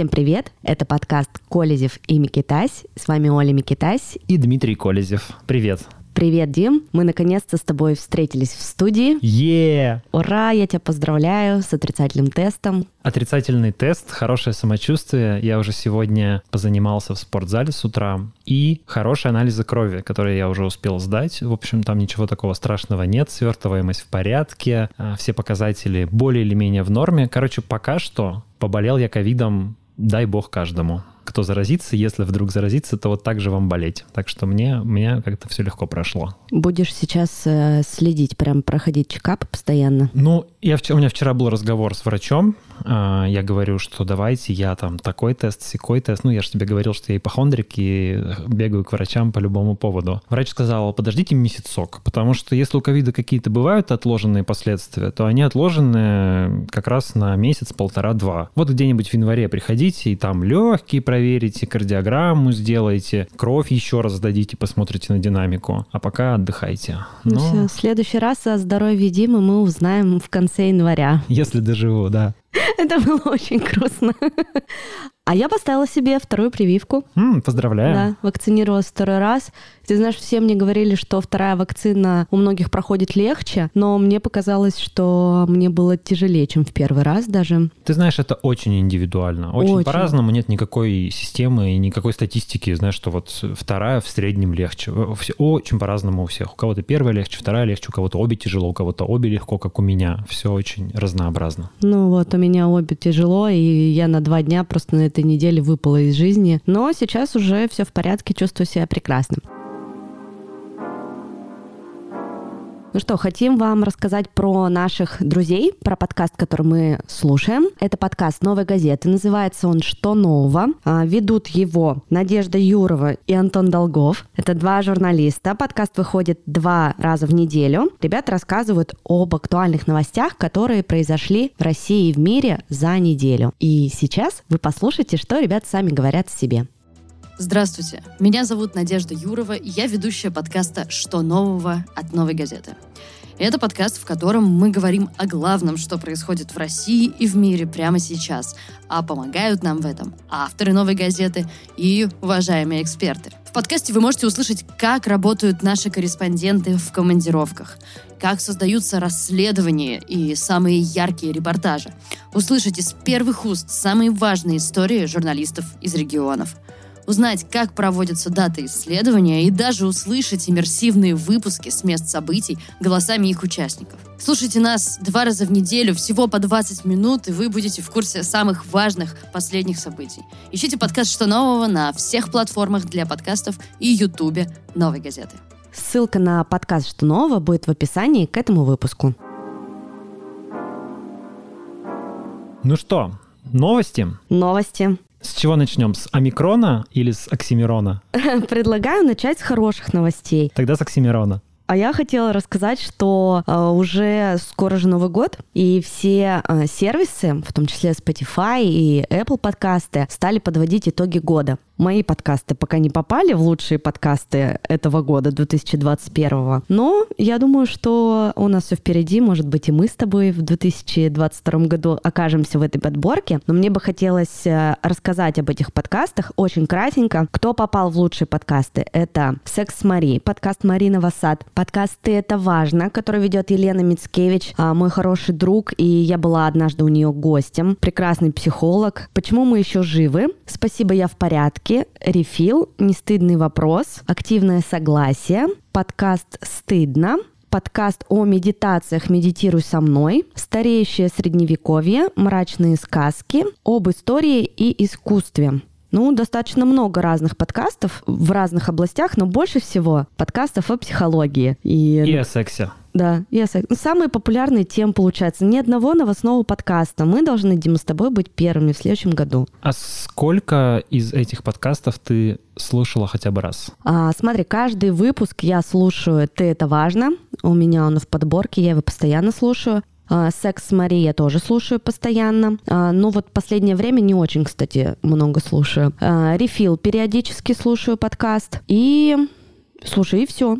Всем привет! Это подкаст «Колезев и Микитась». С вами Оля Микитась. И Дмитрий Колезев. Привет! Привет, Дим. Мы наконец-то с тобой встретились в студии. Е! Ура, я тебя поздравляю с отрицательным тестом. Отрицательный тест, хорошее самочувствие. Я уже сегодня позанимался в спортзале с утра. И хорошие анализы крови, которые я уже успел сдать. В общем, там ничего такого страшного нет. Свертываемость в порядке. а, Все показатели более или менее в норме. Короче, пока что поболел я ковидом, дай бог каждому кто заразится, если вдруг заразится, то вот так же вам болеть. Так что мне, мне как-то все легко прошло. Будешь сейчас э, следить, прям проходить чекап постоянно? Ну, я у меня вчера был разговор с врачом. А, Я говорю, что давайте я там такой тест, секой тест. Ну, я же тебе говорил, что я ипохондрик и бегаю к врачам по любому поводу. Врач сказал, подождите месяцок, потому что если у ковида какие-то бывают отложенные последствия, то они отложены как раз на месяц, полтора-два. Вот где-нибудь в январе приходите и там легкие проверите, кардиограмму сделаете, кровь еще раз сдадите, посмотрите на динамику. А пока отдыхайте. Ну, Но все, в следующий раз о здоровье Димы мы узнаем в конце января. если доживу, да. Это было очень грустно. А я поставила себе вторую прививку. М, поздравляю. Да, вакцинировалась второй раз. Ты знаешь, все мне говорили, что вторая вакцина у многих проходит легче, но мне показалось, что мне было тяжелее, чем в первый раз даже. Ты знаешь, это очень индивидуально. Очень, Очень. по-разному, нет никакой системы и никакой статистики, знаешь, что вот вторая в среднем легче. Все, очень по-разному у всех. У кого-то первая легче, вторая легче, у кого-то обе тяжело, у кого-то обе легко, как у меня. Все очень разнообразно. Ну вот, у меня обе тяжело, и я на два дня просто на этой неделе выпала из жизни. Но сейчас уже все в порядке, чувствую себя прекрасно. Ну что, хотим вам рассказать про наших друзей, про подкаст, который мы слушаем. Это подкаст «Новой газеты». Называется он «Что нового?». А, Ведут его Надежда Юрова и Антон Долгов. Это два журналиста. Подкаст выходит два раза в неделю. Ребята рассказывают об актуальных новостях, которые произошли в России и в мире за неделю. И сейчас вы послушайте, что ребята сами говорят себе. Здравствуйте, меня зовут Надежда Юрова, и я ведущая подкаста «Что нового» от «Новой газеты». Это подкаст, в котором мы говорим о главном, что происходит в России и в мире прямо сейчас, а помогают нам в этом авторы «Новой газеты» и уважаемые эксперты. В подкасте вы можете услышать, как работают наши корреспонденты в командировках, как создаются расследования и самые яркие репортажи. Услышите с первых уст самые важные истории журналистов из регионов – узнать, как проводятся даты исследования и даже услышать иммерсивные выпуски с мест событий голосами их участников. Слушайте нас два раза в неделю, всего по 20 минут, и вы будете в курсе самых важных последних событий. Ищите подкаст «Что нового» на всех платформах для подкастов и ютубе «Новой газеты». Ссылка на подкаст «Что нового» будет в описании к этому выпуску. Ну что, новости? Новости. С чего начнем? С омикрона или с оксимирона? Предлагаю начать с хороших новостей. Тогда с оксимирона. А я хотела рассказать, что э, уже скоро же Новый год, и все э, сервисы, в том числе Spotify и Apple подкасты, стали подводить итоги года. Мои подкасты пока не попали в лучшие подкасты этого года, 2021. Но я думаю, что у нас все впереди. Может быть, и мы с тобой в 2022 году окажемся в этой подборке. Но мне бы хотелось э, рассказать об этих подкастах очень кратенько. Кто попал в лучшие подкасты? Это «Секс с Мари», подкаст Марина Васад, подкаст «Ты это важно», который ведет Елена Мицкевич, а, мой хороший друг, и я была однажды у нее гостем. Прекрасный психолог. Почему мы еще живы? Спасибо, я в порядке. Рефил, не стыдный вопрос, активное согласие, подкаст «Стыдно», подкаст о медитациях «Медитируй со мной», «Стареющее средневековье», «Мрачные сказки», об истории и искусстве. Ну, достаточно много разных подкастов в разных областях, но больше всего подкастов о психологии. И, И о сексе. Да, о сексе. Ну, Самые популярные темы, получается. Ни одного новостного подкаста. Мы должны, Дима, с тобой быть первыми в следующем году. А сколько из этих подкастов ты слушала хотя бы раз? А, смотри, каждый выпуск я слушаю «Ты это важно». У меня он в подборке, я его постоянно слушаю. А, «Секс с Марией» я тоже слушаю постоянно. А, Ну вот последнее время не очень, кстати, много слушаю. А, «Рефил» периодически слушаю подкаст. И, слушай, и все.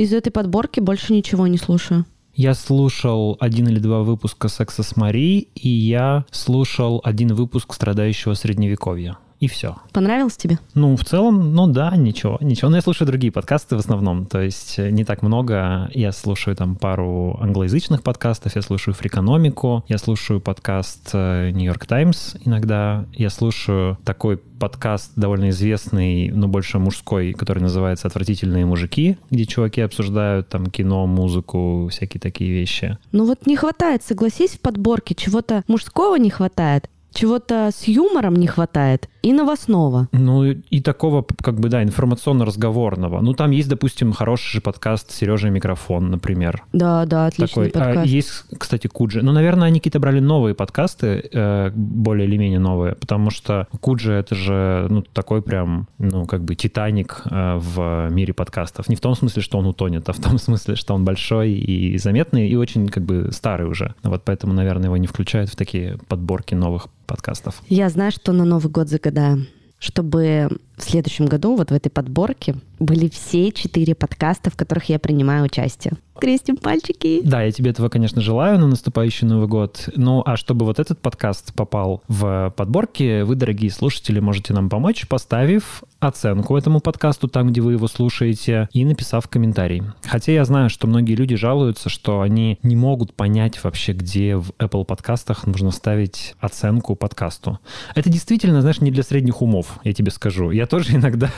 Из этой подборки больше ничего не слушаю. Я слушал один или два выпуска «Секса с Мари», и я слушал один выпуск «Страдающего средневековья» и все. Понравилось тебе? Ну, в целом, ну да, ничего, ничего. Но я слушаю другие подкасты в основном, то есть э, не так много. Я слушаю там пару англоязычных подкастов, я слушаю фрикономику, я слушаю подкаст Нью-Йорк Таймс иногда, я слушаю такой подкаст довольно известный, но больше мужской, который называется «Отвратительные мужики», где чуваки обсуждают там кино, музыку, всякие такие вещи. Ну вот не хватает, согласись, в подборке чего-то мужского не хватает чего-то с юмором не хватает и новостного. Ну, и такого, как бы, да, информационно-разговорного. Ну, там есть, допустим, хороший же подкаст «Сережа микрофон», например. Да, да, отличный Такой. подкаст. А есть, кстати, Куджи. Ну, наверное, они какие-то брали новые подкасты, э, более или менее новые, потому что Куджи — это же, ну, такой прям, ну, как бы «Титаник» э, в мире подкастов. Не в том смысле, что он утонет, а в том смысле, что он большой и заметный, и очень, как бы, старый уже. Вот поэтому, наверное, его не включают в такие подборки новых подкастов. Я знаю, что на Новый год загадаю, чтобы в следующем году вот в этой подборке были все четыре подкаста, в которых я принимаю участие. Крестим пальчики. Да, я тебе этого, конечно, желаю на наступающий Новый год. Ну, а чтобы вот этот подкаст попал в подборки, вы, дорогие слушатели, можете нам помочь, поставив оценку этому подкасту там, где вы его слушаете, и написав комментарий. Хотя я знаю, что многие люди жалуются, что они не могут понять вообще, где в Apple подкастах нужно ставить оценку подкасту. Это действительно, знаешь, не для средних умов, я тебе скажу. Я тоже иногда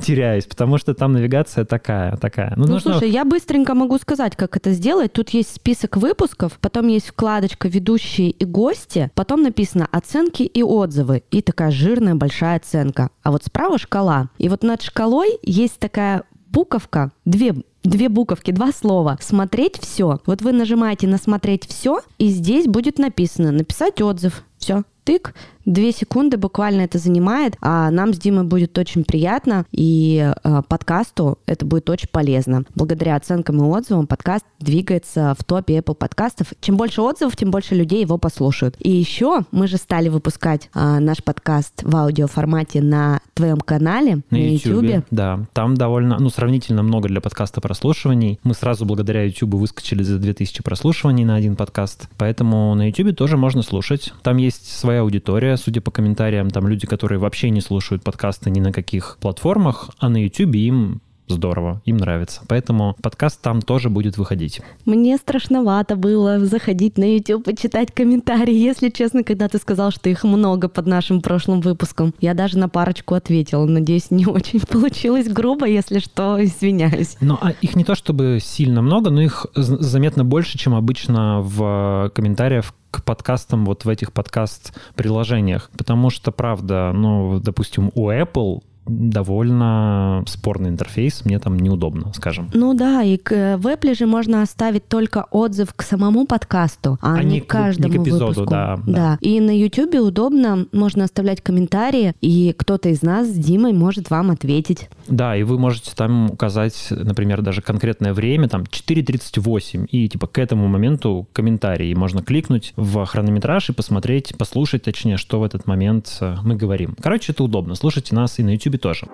теряюсь, потому что там навигация такая, такая. Ну, ну нужно... слушай, я быстренько могу сказать, как это сделать. Тут есть список выпусков, потом есть вкладочка «Ведущие и гости», потом написано «Оценки и отзывы» и такая жирная большая оценка. А вот справа шкала. И вот над шкалой есть такая буковка, две две буковки, два слова. Смотреть все. Вот вы нажимаете на смотреть все, и здесь будет написано написать отзыв. Все. Тык, Две секунды буквально это занимает, а нам с Димой будет очень приятно, и э, подкасту это будет очень полезно. Благодаря оценкам и отзывам подкаст двигается в топе Apple подкастов. Чем больше отзывов, тем больше людей его послушают. И еще мы же стали выпускать э, наш подкаст в аудиоформате на твоем канале, на, на YouTube. YouTube. Да, там довольно, ну, сравнительно много для подкаста прослушиваний. Мы сразу благодаря YouTube выскочили за 2000 прослушиваний на один подкаст, поэтому на YouTube тоже можно слушать. Там есть своя аудитория, судя по комментариям, там люди, которые вообще не слушают подкасты ни на каких платформах, а на YouTube им здорово, им нравится. Поэтому подкаст там тоже будет выходить. Мне страшновато было заходить на YouTube и читать комментарии, если честно, когда ты сказал, что их много под нашим прошлым выпуском. Я даже на парочку ответила. Надеюсь, не очень получилось грубо, если что, извиняюсь. Но а их не то чтобы сильно много, но их заметно больше, чем обычно в комментариях подкастам вот в этих подкаст-приложениях. Потому что, правда, ну, допустим, у Apple довольно спорный интерфейс, мне там неудобно, скажем. Ну да, и к, в Apple же можно оставить только отзыв к самому подкасту, а, а не, к каждому не к эпизоду, выпуску. Да, да. да. И на YouTube удобно, можно оставлять комментарии, и кто-то из нас с Димой может вам ответить. Да, и вы можете там указать, например, даже конкретное время, там 4.38, и типа к этому моменту комментарий. Можно кликнуть в хронометраж и посмотреть, послушать, точнее, что в этот момент э, мы говорим. Короче, это удобно. Слушайте нас и на YouTube тоже.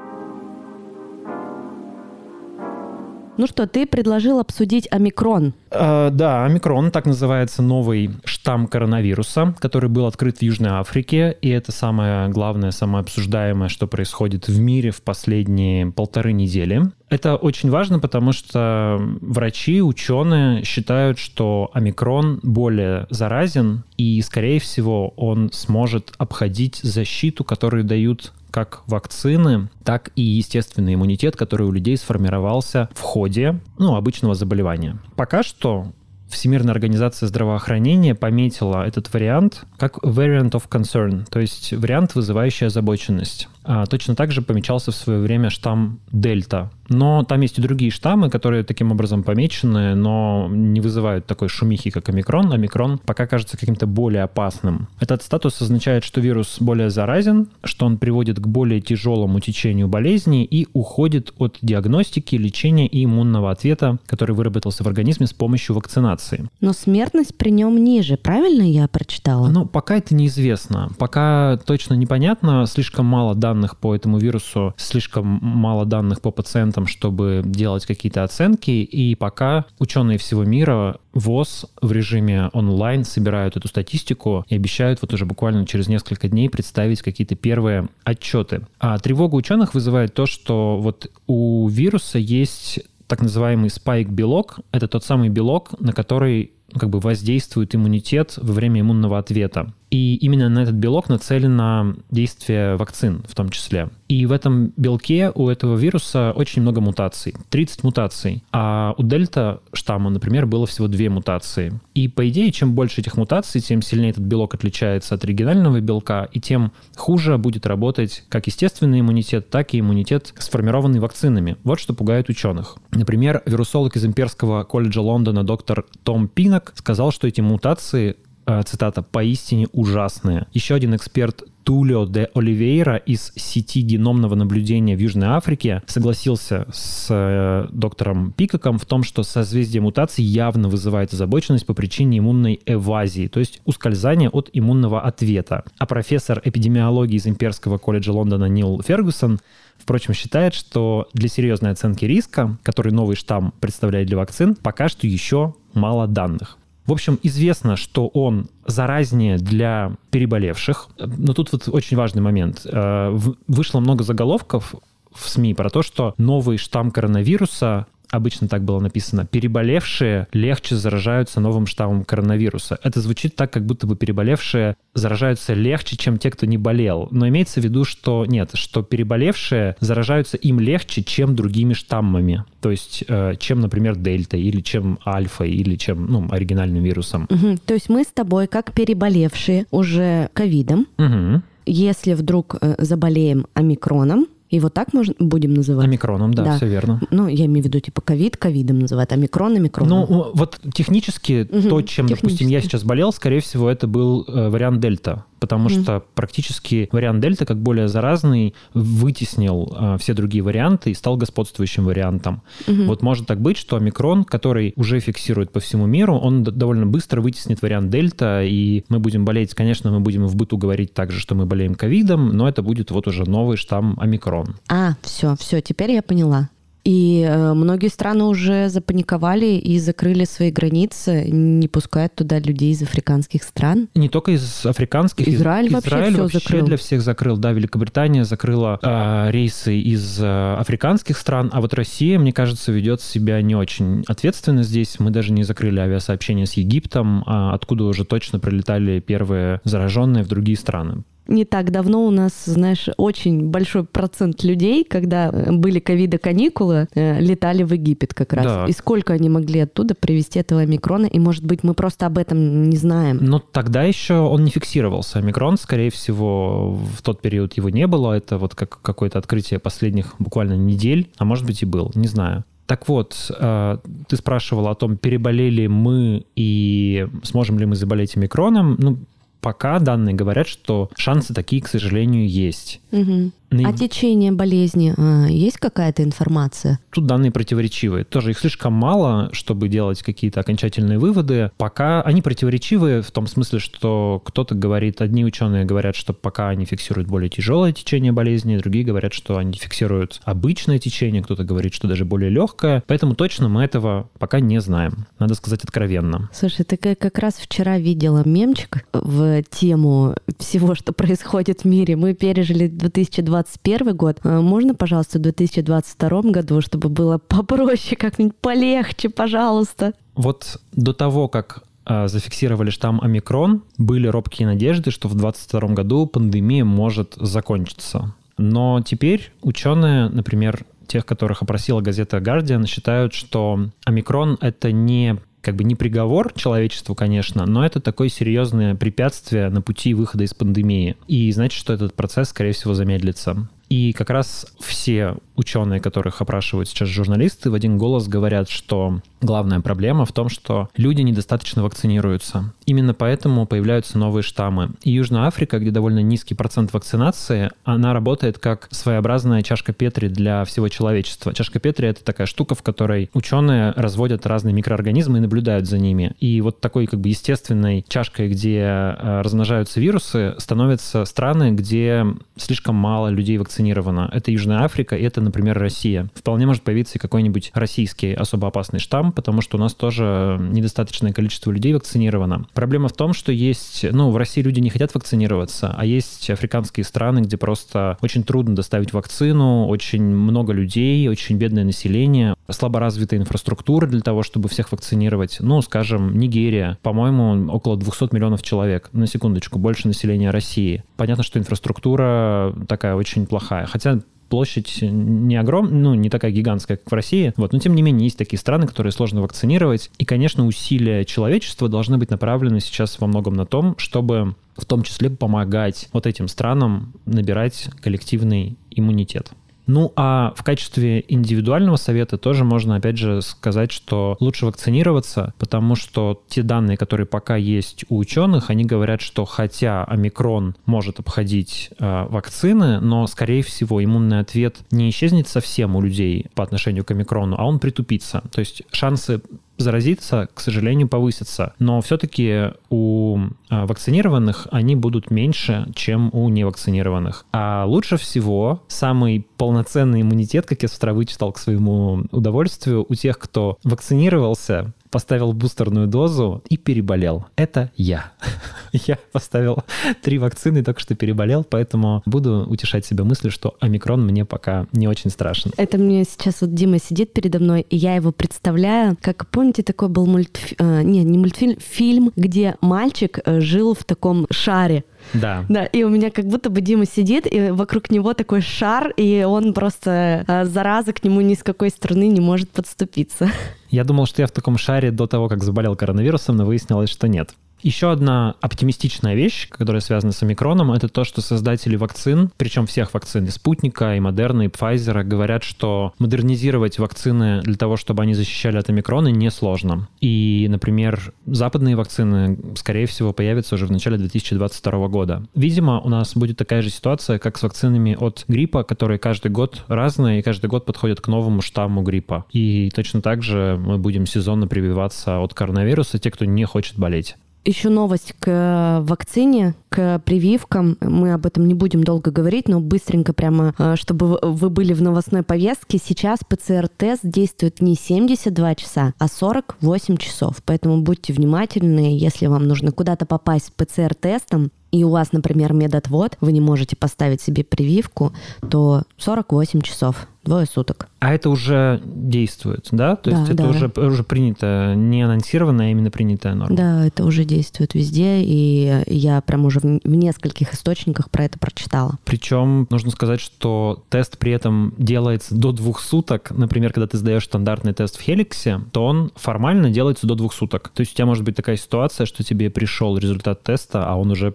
Ну что, ты предложил обсудить омикрон. Э, да, омикрон, так называется новый штамм коронавируса, который был открыт в Южной Африке, и это самое главное, самое обсуждаемое, что происходит в мире в последние полторы недели. Это очень важно, потому что врачи, ученые считают, что омикрон более заразен, и, скорее всего, он сможет обходить защиту, которую дают как вакцины, так и естественный иммунитет, который у людей сформировался в ходе ну, обычного заболевания. Пока что Всемирная организация здравоохранения пометила этот вариант как variant of concern, то есть вариант, вызывающий озабоченность. А, точно так же помечался в свое время штамм Дельта. Но там есть и другие штаммы, которые таким образом помечены, но не вызывают такой шумихи, как омикрон. Омикрон пока кажется каким-то более опасным. Этот статус означает, что вирус более заразен, что он приводит к более тяжелому течению болезни и уходит от диагностики, лечения и иммунного ответа, который выработался в организме с помощью вакцинации. Но смертность при нем ниже, правильно я прочитала? Ну, пока это неизвестно. Пока точно непонятно, слишком мало данных данных по этому вирусу, слишком мало данных по пациентам, чтобы делать какие-то оценки, и пока ученые всего мира ВОЗ в режиме онлайн собирают эту статистику и обещают вот уже буквально через несколько дней представить какие-то первые отчеты. А тревогу ученых вызывает то, что вот у вируса есть так называемый спайк-белок. Это тот самый белок, на который как бы воздействует иммунитет во время иммунного ответа. И именно на этот белок нацелено действие вакцин в том числе. И в этом белке у этого вируса очень много мутаций. 30 мутаций. А у дельта штамма, например, было всего две мутации. И по идее, чем больше этих мутаций, тем сильнее этот белок отличается от оригинального белка, и тем хуже будет работать как естественный иммунитет, так и иммунитет, сформированный вакцинами. Вот что пугает ученых. Например, вирусолог из Имперского колледжа Лондона доктор Том Пинок сказал, что эти мутации цитата, «поистине ужасные». Еще один эксперт Тулио де Оливейра из сети геномного наблюдения в Южной Африке согласился с э, доктором Пикаком в том, что созвездие мутаций явно вызывает озабоченность по причине иммунной эвазии, то есть ускользания от иммунного ответа. А профессор эпидемиологии из Имперского колледжа Лондона Нил Фергюсон Впрочем, считает, что для серьезной оценки риска, который новый штамм представляет для вакцин, пока что еще мало данных. В общем, известно, что он заразнее для переболевших. Но тут вот очень важный момент. Э, вышло много заголовков в СМИ про то, что новый штамм коронавируса обычно так было написано, переболевшие легче заражаются новым штаммом коронавируса. Это звучит так, как будто бы переболевшие заражаются легче, чем те, кто не болел. Но имеется в виду, что нет, что переболевшие заражаются им легче, чем другими штаммами. То есть, э, чем, например, дельта, или чем альфа, или чем, ну, оригинальным вирусом. Угу. То есть мы с тобой, как переболевшие уже ковидом, угу. если вдруг э, заболеем омикроном, и вот так можно будем называть? Омикроном, да, да, все верно. Ну, я имею в виду, типа, ковид ковидом называют, омикрон омикроном. Ну, вот технически угу, то, чем, технически. допустим, я сейчас болел, скорее всего, это был э, вариант дельта потому mm. что практически вариант дельта, как более заразный, вытеснил э, все другие варианты и стал господствующим вариантом. Mm-hmm. Вот может так быть, что омикрон, который уже фиксирует по всему миру, он довольно быстро вытеснит вариант дельта, и мы будем болеть, конечно, мы будем в быту говорить также, что мы болеем ковидом, но это будет вот уже новый штамм омикрон. А, все, все, теперь я поняла. И э, многие страны уже запаниковали и закрыли свои границы, не пускают туда людей из африканских стран. Не только из африканских. Израиль из, вообще Израиль все вообще закрыл. для всех закрыл. Да, Великобритания закрыла э, рейсы из э, африканских стран, а вот Россия, мне кажется, ведет себя не очень ответственно здесь. Мы даже не закрыли авиасообщение с Египтом, а откуда уже точно прилетали первые зараженные в другие страны не так давно у нас, знаешь, очень большой процент людей, когда были ковида каникулы, э, летали в Египет как раз. Да. И сколько они могли оттуда привезти этого микрона? И, может быть, мы просто об этом не знаем. Но тогда еще он не фиксировался. Омикрон, скорее всего, в тот период его не было. Это вот как какое-то открытие последних буквально недель, а может быть и был, не знаю. Так вот, э, ты спрашивал о том, переболели мы и сможем ли мы заболеть омикроном. Ну, пока данные говорят, что шансы такие, к сожалению, есть. Угу. А течение болезни, а, есть какая-то информация? Тут данные противоречивые. Тоже их слишком мало, чтобы делать какие-то окончательные выводы. Пока они противоречивые в том смысле, что кто-то говорит, одни ученые говорят, что пока они фиксируют более тяжелое течение болезни, другие говорят, что они фиксируют обычное течение, кто-то говорит, что даже более легкое. Поэтому точно мы этого пока не знаем. Надо сказать откровенно. Слушай, ты как раз вчера видела мемчик в тему всего, что происходит в мире. Мы пережили 2020 2021 год. Э, можно, пожалуйста, в 2022 году, чтобы было попроще, как-нибудь полегче, пожалуйста? Вот до того, как э, зафиксировали штамм омикрон, были робкие надежды, что в 2022 году пандемия может закончиться. Но теперь ученые, например, тех, которых опросила газета Guardian, считают, что омикрон — это не как бы не приговор человечеству, конечно, но это такое серьезное препятствие на пути выхода из пандемии. И значит, что этот процесс, скорее всего, замедлится. И как раз все ученые, которых опрашивают сейчас журналисты, в один голос говорят, что главная проблема в том, что люди недостаточно вакцинируются. Именно поэтому появляются новые штаммы. И Южная Африка, где довольно низкий процент вакцинации, она работает как своеобразная чашка Петри для всего человечества. Чашка Петри — это такая штука, в которой ученые разводят разные микроорганизмы и наблюдают за ними. И вот такой как бы естественной чашкой, где э, размножаются вирусы, становятся страны, где слишком мало людей вакцинировано. Это Южная Африка, и это, например, Россия. Вполне может появиться какой-нибудь российский особо опасный штамм, потому что у нас тоже недостаточное количество людей вакцинировано. Проблема в том, что есть, ну, в России люди не хотят вакцинироваться, а есть африканские страны, где просто очень трудно доставить вакцину, очень много людей, очень бедное население, слабо развитая инфраструктура для того, чтобы всех вакцинировать. Ну, скажем, Нигерия, по-моему, около 200 миллионов человек, на секундочку, больше населения России. Понятно, что инфраструктура такая очень плохая. Хотя площадь не огромная, ну, не такая гигантская, как в России, вот, но тем не менее есть такие страны, которые сложно вакцинировать, и, конечно, усилия человечества должны быть направлены сейчас во многом на том, чтобы в том числе помогать вот этим странам набирать коллективный иммунитет. Ну, а в качестве индивидуального совета тоже можно, опять же, сказать, что лучше вакцинироваться, потому что те данные, которые пока есть у ученых, они говорят, что хотя омикрон может обходить э, вакцины, но, скорее всего, иммунный ответ не исчезнет совсем у людей по отношению к омикрону, а он притупится. То есть шансы заразиться, к сожалению, повысятся. Но все-таки у а, вакцинированных они будут меньше, чем у невакцинированных. А лучше всего самый полноценный иммунитет, как я с утра вычитал к своему удовольствию, у тех, кто вакцинировался, поставил бустерную дозу и переболел. Это я. Я поставил три вакцины и только что переболел, поэтому буду утешать себя мыслью, что омикрон мне пока не очень страшен. Это мне сейчас вот Дима сидит передо мной, и я его представляю, как, помните, такой был мультфильм, э, не, не мультфильм, фильм, где мальчик э, жил в таком шаре, да. Да, и у меня как будто бы Дима сидит, и вокруг него такой шар, и он просто, э, зараза, к нему ни с какой стороны не может подступиться. Я думал, что я в таком шаре до того, как заболел коронавирусом, но выяснилось, что нет. Еще одна оптимистичная вещь, которая связана с омикроном, это то, что создатели вакцин, причем всех вакцин, и Спутника, и Модерна, и Pfizer, говорят, что модернизировать вакцины для того, чтобы они защищали от омикрона, несложно. И, например, западные вакцины, скорее всего, появятся уже в начале 2022 года. Видимо, у нас будет такая же ситуация, как с вакцинами от гриппа, которые каждый год разные, и каждый год подходят к новому штамму гриппа. И точно так же мы будем сезонно прививаться от коронавируса, те, кто не хочет болеть. Еще новость к э, вакцине, к прививкам. Мы об этом не будем долго говорить, но быстренько прямо, э, чтобы вы были в новостной повестке. Сейчас ПЦР-тест действует не 72 часа, а 48 часов. Поэтому будьте внимательны, если вам нужно куда-то попасть с ПЦР-тестом, и у вас, например, медотвод, вы не можете поставить себе прививку, то 48 часов, двое суток. А это уже действует, да? То да, есть это да. уже, уже принято, не анонсированная, а именно принятая норма? Да, это уже действует везде, и я прям уже в, в нескольких источниках про это прочитала. Причем нужно сказать, что тест при этом делается до двух суток. Например, когда ты сдаешь стандартный тест в Хеликсе, то он формально делается до двух суток. То есть у тебя может быть такая ситуация, что тебе пришел результат теста, а он уже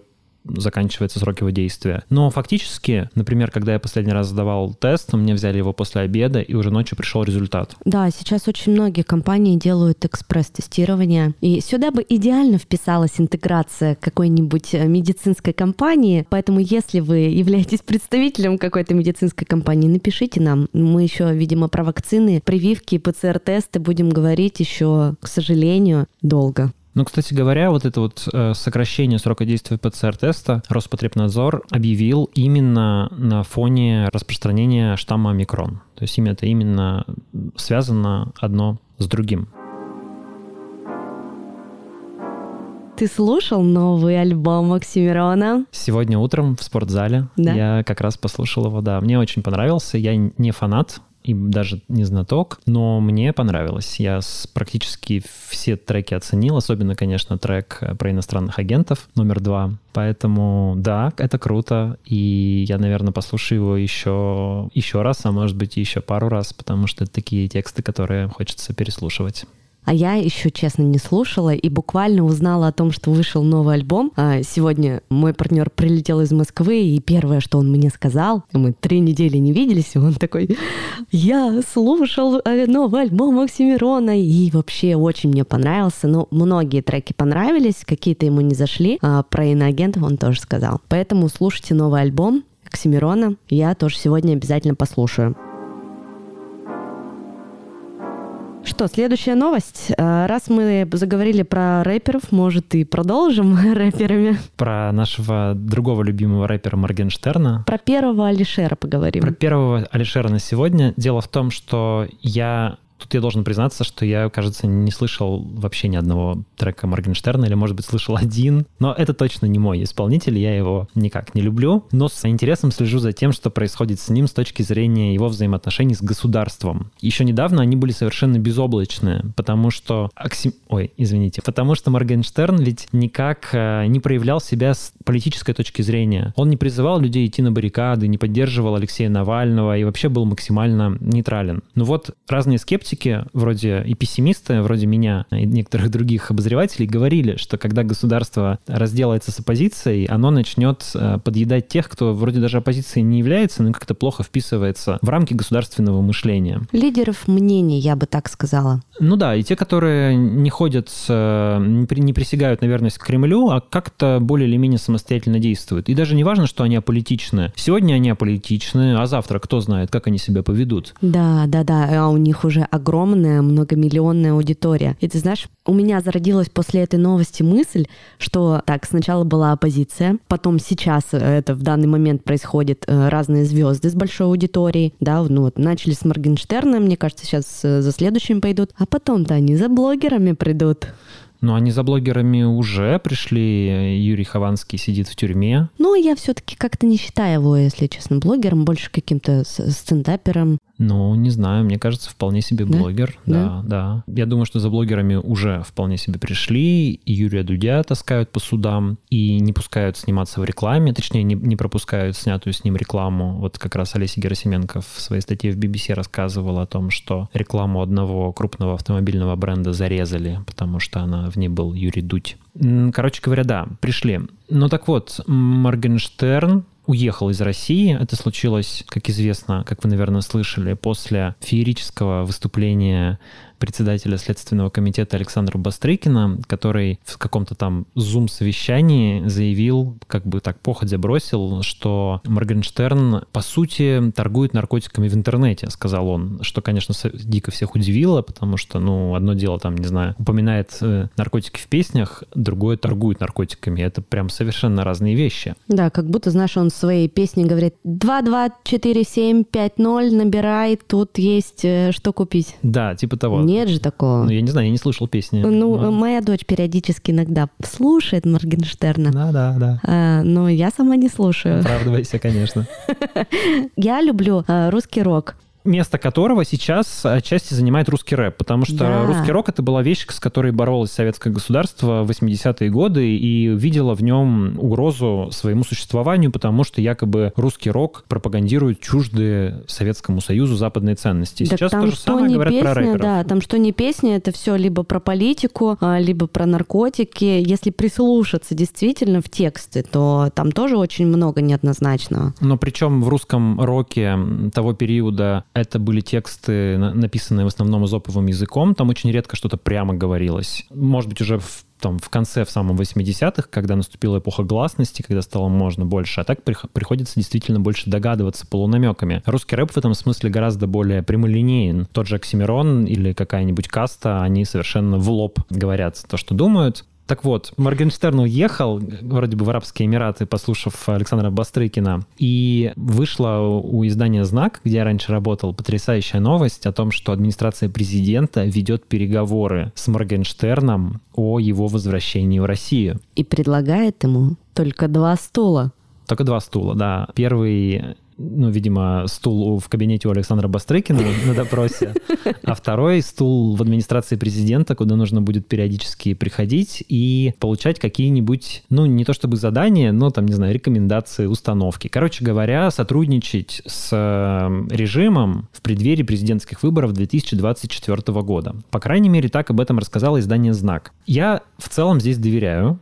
заканчивается срок его действия. Но фактически, например, когда я последний раз сдавал тест, мне взяли его после обеда, и уже ночью пришел результат. Да, сейчас очень многие компании делают экспресс-тестирование. И сюда бы идеально вписалась интеграция какой-нибудь э, медицинской компании. Поэтому, если вы являетесь представителем какой-то медицинской компании, напишите нам. Мы еще, видимо, про вакцины, прививки, ПЦР-тесты будем говорить еще, к сожалению, долго. Ну, кстати говоря, вот это вот э, сокращение срока действия ПЦР-теста Роспотребнадзор объявил именно на фоне распространения штамма омикрон. То есть именно это именно связано одно с другим. Ты слушал новый альбом Оксимирона? Сегодня утром в спортзале Да? я как раз послушал его, да. Мне очень понравился. Я не фанат и даже не знаток, но мне понравилось. Я практически все треки оценил, особенно, конечно, трек э, про иностранных агентов номер два. Поэтому, да, это круто, и я, наверное, послушаю его еще, еще раз, а может быть, еще пару раз, потому что это такие тексты, которые хочется переслушивать. А я еще, честно, не слушала и буквально узнала о том, что вышел новый альбом. А сегодня мой партнер прилетел из Москвы, и первое, что он мне сказал, мы три недели не виделись, и он такой, я слушал э, новый альбом Оксимирона, и вообще очень мне понравился. Ну, многие треки понравились, какие-то ему не зашли. А про иноагентов он тоже сказал. Поэтому слушайте новый альбом Оксимирона. Я тоже сегодня обязательно послушаю. Что, следующая новость. А, раз мы заговорили про рэперов, может, и продолжим рэперами. Про нашего другого любимого рэпера Моргенштерна. Про первого Алишера поговорим. Про первого Алишера на сегодня. Дело в том, что я Тут я должен признаться, что я, кажется, не слышал вообще ни одного трека Моргенштерна, или, может быть, слышал один, но это точно не мой исполнитель, я его никак не люблю, но с интересом слежу за тем, что происходит с ним с точки зрения его взаимоотношений с государством. Еще недавно они были совершенно безоблачные, потому что... Оксим... Ой, извините. Потому что Моргенштерн ведь никак э, не проявлял себя с политической точки зрения. Он не призывал людей идти на баррикады, не поддерживал Алексея Навального и вообще был максимально нейтрален. Но вот разные скептики скептики, вроде и пессимисты, вроде меня и некоторых других обозревателей, говорили, что когда государство разделается с оппозицией, оно начнет э, подъедать тех, кто вроде даже оппозицией не является, но как-то плохо вписывается в рамки государственного мышления. Лидеров мнений, я бы так сказала. Ну да, и те, которые не ходят, э, не присягают на верность к Кремлю, а как-то более или менее самостоятельно действуют. И даже не важно, что они аполитичны. Сегодня они аполитичны, а завтра кто знает, как они себя поведут. Да, да, да, а у них уже огромная многомиллионная аудитория. И ты знаешь, у меня зародилась после этой новости мысль, что так, сначала была оппозиция, потом сейчас это в данный момент происходит э, разные звезды с большой аудиторией, да, ну вот начали с Моргенштерна, мне кажется, сейчас э, за следующим пойдут, а потом-то они за блогерами придут. Ну, они за блогерами уже пришли. Юрий Хованский сидит в тюрьме. Ну, я все-таки как-то не считаю его, если честно, блогером, больше каким-то стендапером. Ну, не знаю, мне кажется, вполне себе блогер. Да? да, да. Я думаю, что за блогерами уже вполне себе пришли. И Юрия Дудя таскают по судам и не пускают сниматься в рекламе, точнее, не, не пропускают снятую с ним рекламу. Вот как раз Олеся Герасименко в своей статье в BBC рассказывала о том, что рекламу одного крупного автомобильного бренда зарезали, потому что она в ней был Юрий Дудь. Короче говоря, да, пришли. Ну так вот, Моргенштерн уехал из России. Это случилось, как известно, как вы, наверное, слышали, после феерического выступления председателя Следственного комитета Александра Бастрыкина, который в каком-то там зум-совещании заявил, как бы так походя бросил, что Моргенштерн, по сути, торгует наркотиками в интернете, сказал он, что, конечно, дико всех удивило, потому что, ну, одно дело там, не знаю, упоминает э, наркотики в песнях, другое торгует наркотиками. Это прям совершенно разные вещи. Да, как будто, знаешь, он в своей песне говорит 22475 набирай, тут есть э, что купить. Да, типа того. Нет же такого. Ну, я не знаю, я не слышал песни. Ну, но... моя дочь периодически иногда слушает Моргенштерна. Да, да, да. А, но я сама не слушаю. Оправдывайся, конечно. Я люблю а, русский рок место которого сейчас отчасти занимает русский рэп, потому что да. русский рок это была вещь, с которой боролось советское государство в 80-е годы и видела в нем угрозу своему существованию, потому что якобы русский рок пропагандирует чуждые Советскому Союзу западные ценности. Так сейчас то же самое говорят песня, про рэперов. Да, там что не песня, это все либо про политику, а, либо про наркотики. Если прислушаться действительно в тексты, то там тоже очень много неоднозначного. Но причем в русском роке того периода это были тексты, написанные в основном изоповым языком. Там очень редко что-то прямо говорилось. Может быть, уже в там, в конце, в самом 80-х, когда наступила эпоха гласности, когда стало можно больше, а так приходится действительно больше догадываться полунамеками. Русский рэп в этом смысле гораздо более прямолинеен. Тот же Оксимирон или какая-нибудь каста, они совершенно в лоб говорят то, что думают. Так вот, Моргенштерн уехал вроде бы в Арабские Эмираты, послушав Александра Бастрыкина, и вышла у издания «Знак», где я раньше работал, потрясающая новость о том, что администрация президента ведет переговоры с Моргенштерном о его возвращении в Россию. И предлагает ему только два стула. Только два стула, да. Первый ну, видимо, стул в кабинете у Александра Бастрыкина на допросе, а второй стул в администрации президента, куда нужно будет периодически приходить и получать какие-нибудь, ну, не то чтобы задания, но там, не знаю, рекомендации, установки. Короче говоря, сотрудничать с э, режимом в преддверии президентских выборов 2024 года. По крайней мере, так об этом рассказало издание «Знак». Я в целом здесь доверяю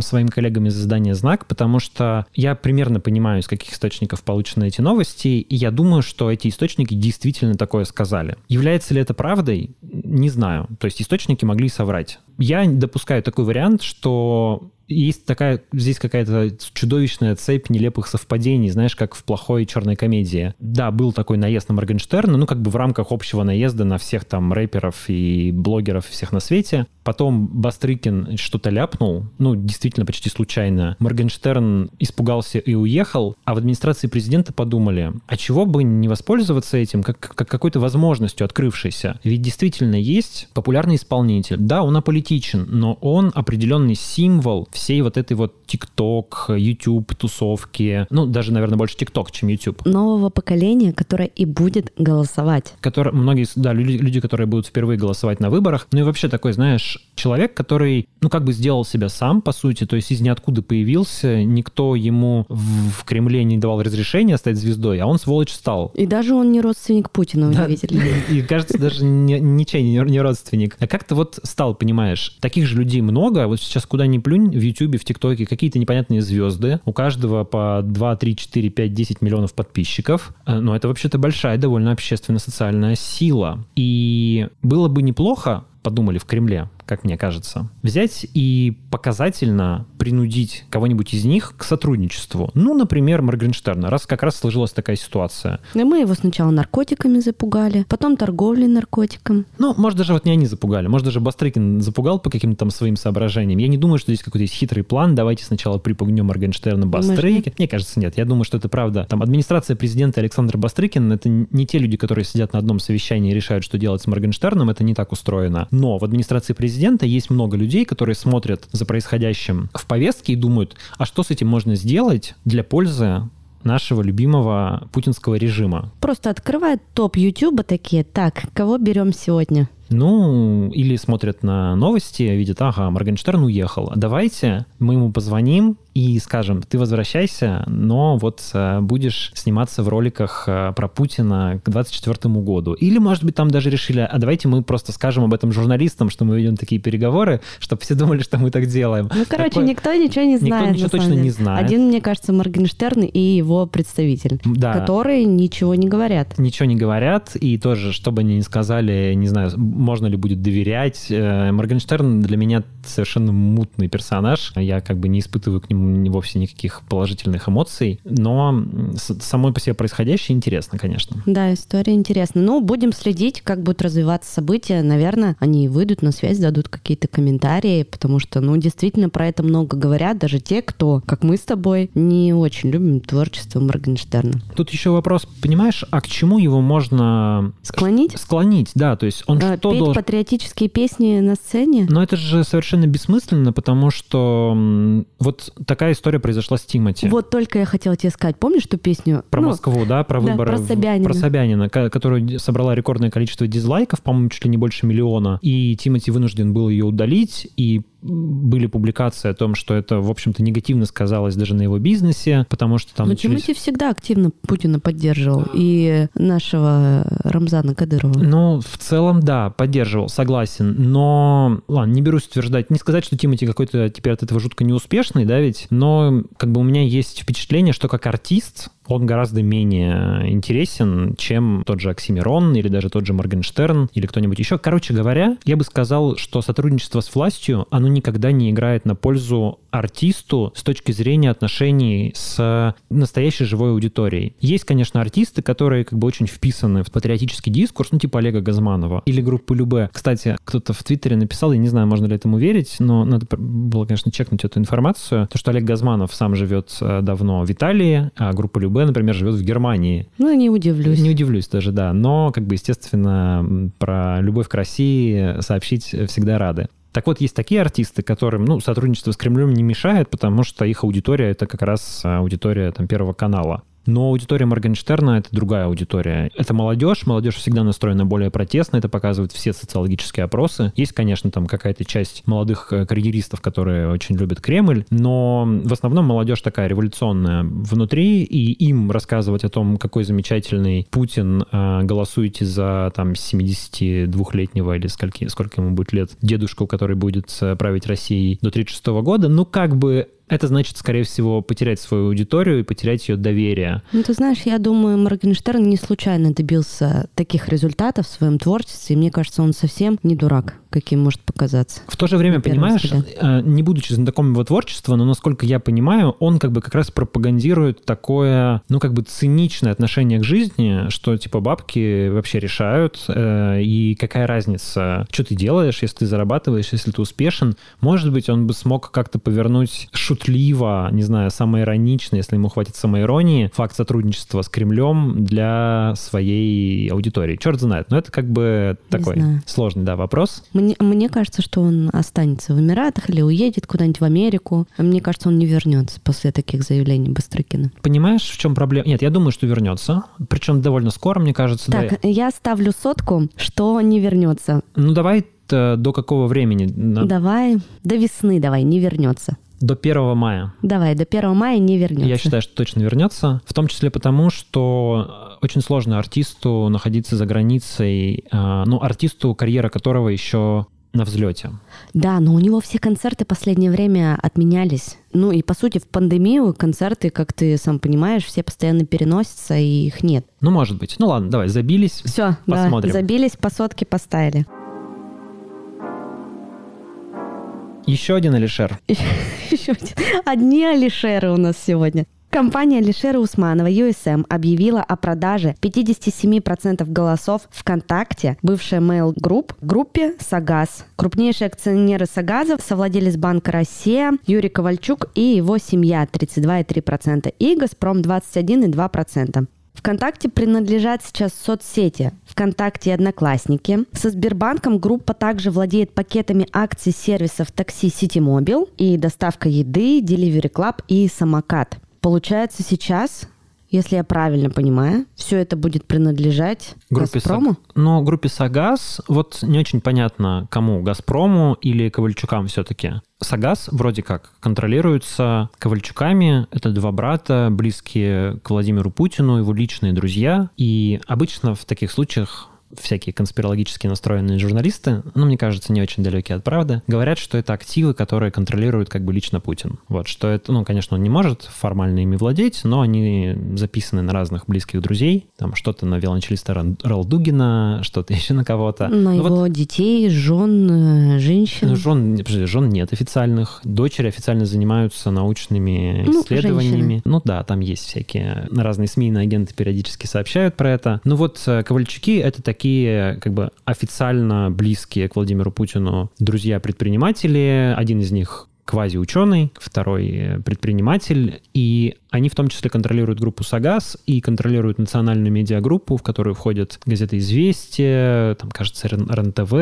своим коллегам из издания «Знак», потому что я примерно понимаю, из каких источников получены эти новости, и я думаю, что эти источники действительно такое сказали. Является ли это правдой? Не знаю. То есть источники могли соврать. Я допускаю такой вариант, что есть такая, здесь какая-то чудовищная цепь нелепых совпадений, знаешь, как в плохой черной комедии. Да, был такой наезд на Моргенштерна, ну, как бы в рамках общего наезда на всех там рэперов и блогеров всех на свете. Потом Бастрыкин что-то ляпнул, ну, действительно, почти случайно. Моргенштерн испугался и уехал, а в администрации президента подумали, а чего бы не воспользоваться этим, как, как какой-то возможностью открывшейся? Ведь действительно есть популярный исполнитель. Да, он аполитичен, но он определенный символ всей вот этой вот ТикТок, YouTube тусовки, ну, даже, наверное, больше ТикТок, чем YouTube. Нового поколения, которое и будет голосовать. Который, многие, да, люди, люди, которые будут впервые голосовать на выборах. Ну и вообще такой, знаешь, человек, который, ну, как бы сделал себя сам, по сути, то есть из ниоткуда появился, никто ему в, в Кремле не давал разрешения стать звездой, а он, сволочь, стал. И даже он не родственник Путина, удивительно. Да, и, кажется, даже не, ничей не, не родственник. А как-то вот стал, понимаешь, таких же людей много, вот сейчас куда ни плюнь, Ютубе, в ТикТоке какие-то непонятные звезды, у каждого по 2, 3, 4, 5, 10 миллионов подписчиков, э, но это вообще-то большая довольно общественно-социальная сила. И было бы неплохо, подумали в Кремле, как мне кажется, взять и показательно принудить кого-нибудь из них к сотрудничеству. Ну, например, Моргенштерна, раз как раз сложилась такая ситуация. И мы его сначала наркотиками запугали, потом торговлей наркотиком. Ну, может, даже вот не они запугали, может, даже Бастрыкин запугал по каким-то там своим соображениям. Я не думаю, что здесь какой-то есть хитрый план, давайте сначала припугнем Моргенштерна Бастрыкин. Мне кажется, нет. Я думаю, что это правда. Там администрация президента Александр Бастрыкин — это не те люди, которые сидят на одном совещании и решают, что делать с Моргенштерном, это не так устроено. Но в администрации президента есть много людей, которые смотрят за происходящим в повестке и думают, а что с этим можно сделать для пользы нашего любимого путинского режима. Просто открывают топ Ютуба такие, так, кого берем сегодня? Ну, или смотрят на новости, видят, ага, Моргенштерн уехал. Давайте мы ему позвоним и скажем, ты возвращайся, но вот э, будешь сниматься в роликах э, про Путина к 24 году. Или, может быть, там даже решили, а давайте мы просто скажем об этом журналистам, что мы ведем такие переговоры, чтобы все думали, что мы так делаем. Ну, короче, Такое... никто ничего не знает. Никто ничего точно деле. не знает. Один, мне кажется, Моргенштерн и его представитель, да. которые ничего не говорят. Ничего не говорят, и тоже, чтобы они не сказали, не знаю, можно ли будет доверять. Э, Моргенштерн для меня совершенно мутный персонаж. Я как бы не испытываю к нему вовсе никаких положительных эмоций, но самой по себе происходящее интересно, конечно. Да, история интересна. Ну, будем следить, как будут развиваться события. Наверное, они выйдут на связь, дадут какие-то комментарии, потому что, ну, действительно про это много говорят, даже те, кто, как мы с тобой, не очень любим творчество Моргенштерна. Тут еще вопрос, понимаешь, а к чему его можно... Склонить? Склонить, да, то есть он а, что петь должен патриотические песни на сцене? Но это же совершенно бессмысленно, потому что вот такая история произошла с Тимати. Вот только я хотела тебе сказать. Помнишь ту песню? Про ну, Москву, да, про да, выборы. про Собянина. Про Собянина, которая собрала рекордное количество дизлайков, по-моему, чуть ли не больше миллиона. И Тимати вынужден был ее удалить, и были публикации о том, что это, в общем-то, негативно сказалось даже на его бизнесе, потому что там... Но начались... Тимати всегда активно Путина поддерживал, и нашего Рамзана Кадырова. Ну, в целом, да, поддерживал, согласен, но, ладно, не берусь утверждать, не сказать, что Тимати какой-то теперь от этого жутко неуспешный, да, ведь, но как бы у меня есть впечатление, что как артист он гораздо менее интересен, чем тот же Оксимирон или даже тот же Моргенштерн или кто-нибудь еще. Короче говоря, я бы сказал, что сотрудничество с властью, оно никогда не играет на пользу артисту с точки зрения отношений с настоящей живой аудиторией. Есть, конечно, артисты, которые как бы очень вписаны в патриотический дискурс, ну типа Олега Газманова или группы Любе. Кстати, кто-то в Твиттере написал, я не знаю, можно ли этому верить, но надо было, конечно, чекнуть эту информацию, то, что Олег Газманов сам живет э, давно в Италии, а группа Любе, например, живет в Германии. Ну, не удивлюсь. Не удивлюсь даже, да. Но, как бы, естественно, про любовь к России сообщить всегда рады. Так вот, есть такие артисты, которым ну, сотрудничество с Кремлем не мешает, потому что их аудитория — это как раз аудитория там, Первого канала. Но аудитория Моргенштерна — это другая аудитория. Это молодежь, молодежь всегда настроена более протестно, это показывают все социологические опросы. Есть, конечно, там какая-то часть молодых э, карьеристов, которые очень любят Кремль, но в основном молодежь такая революционная внутри, и им рассказывать о том, какой замечательный Путин, э, голосуете за там 72-летнего или скольки, сколько ему будет лет, дедушку, который будет э, править Россией до 36 года, ну как бы это значит, скорее всего, потерять свою аудиторию и потерять ее доверие. Ну, ты знаешь, я думаю, Моргенштерн не случайно добился таких результатов в своем творчестве, и мне кажется, он совсем не дурак, каким может показаться. В то же время, понимаешь, взгляд. Э, не будучи знакомым его творчества, но, насколько я понимаю, он как бы как раз пропагандирует такое, ну, как бы циничное отношение к жизни, что, типа, бабки вообще решают, э, и какая разница, что ты делаешь, если ты зарабатываешь, если ты успешен. Может быть, он бы смог как-то повернуть шут шутливо, не знаю, самоиронично, если ему хватит самоиронии, факт сотрудничества с Кремлем для своей аудитории. Черт знает. Но это как бы такой сложный, да, вопрос. Мне, мне кажется, что он останется в Эмиратах или уедет куда-нибудь в Америку. Мне кажется, он не вернется после таких заявлений Быстрыкина. Понимаешь, в чем проблема? Нет, я думаю, что вернется. Причем довольно скоро, мне кажется. Так, да. я ставлю сотку, что не вернется. Ну, давай до какого времени? Давай, до весны давай, не вернется. До 1 мая. Давай, до 1 мая не вернется. Я считаю, что точно вернется. В том числе потому, что э, очень сложно артисту находиться за границей. Э, ну, артисту, карьера которого еще на взлете. Да, но у него все концерты последнее время отменялись. Ну и, по сути, в пандемию концерты, как ты сам понимаешь, все постоянно переносятся, и их нет. Ну, может быть. Ну ладно, давай, забились. Все, посмотрим. Да, забились, по сотке поставили. Еще один Алишер. Еще один. Одни Алишеры у нас сегодня. Компания Алишера Усманова USM объявила о продаже 57% голосов ВКонтакте, бывшая Mail Group, группе Сагаз. Крупнейшие акционеры Сагаза совладелец Банка Россия, Юрий Ковальчук и его семья 32,3% и Газпром 21,2%. ВКонтакте принадлежат сейчас соцсети ВКонтакте и Одноклассники. Со Сбербанком группа также владеет пакетами акций сервисов такси Ситимобил и доставка еды, Delivery Club и Самокат. Получается сейчас если я правильно понимаю, все это будет принадлежать группе Газпрому? Саг... Но группе Сагаз, вот не очень понятно, кому, Газпрому или Ковальчукам все-таки. Сагаз вроде как контролируется Ковальчуками. Это два брата, близкие к Владимиру Путину, его личные друзья. И обычно в таких случаях всякие конспирологически настроенные журналисты, ну, мне кажется, не очень далекие от правды, говорят, что это активы, которые контролирует как бы лично Путин. Вот, что это, ну, конечно, он не может формально ими владеть, но они записаны на разных близких друзей, там что-то на виолончелиста Ралдугина, что-то еще на кого-то. На ну, его вот, детей, жен, э, женщин. Жен, жен нет официальных. Дочери официально занимаются научными ну, исследованиями. Женщины. Ну да, там есть всякие разные СМИ, агенты периодически сообщают про это. Ну вот э, Ковальчуки — это такие такие как бы официально близкие к Владимиру Путину друзья-предприниматели. Один из них квази-ученый, второй предприниматель, и они в том числе контролируют группу «Сагаз» и контролируют национальную медиагруппу, в которую входят газеты «Известия», там, кажется, РНТВ,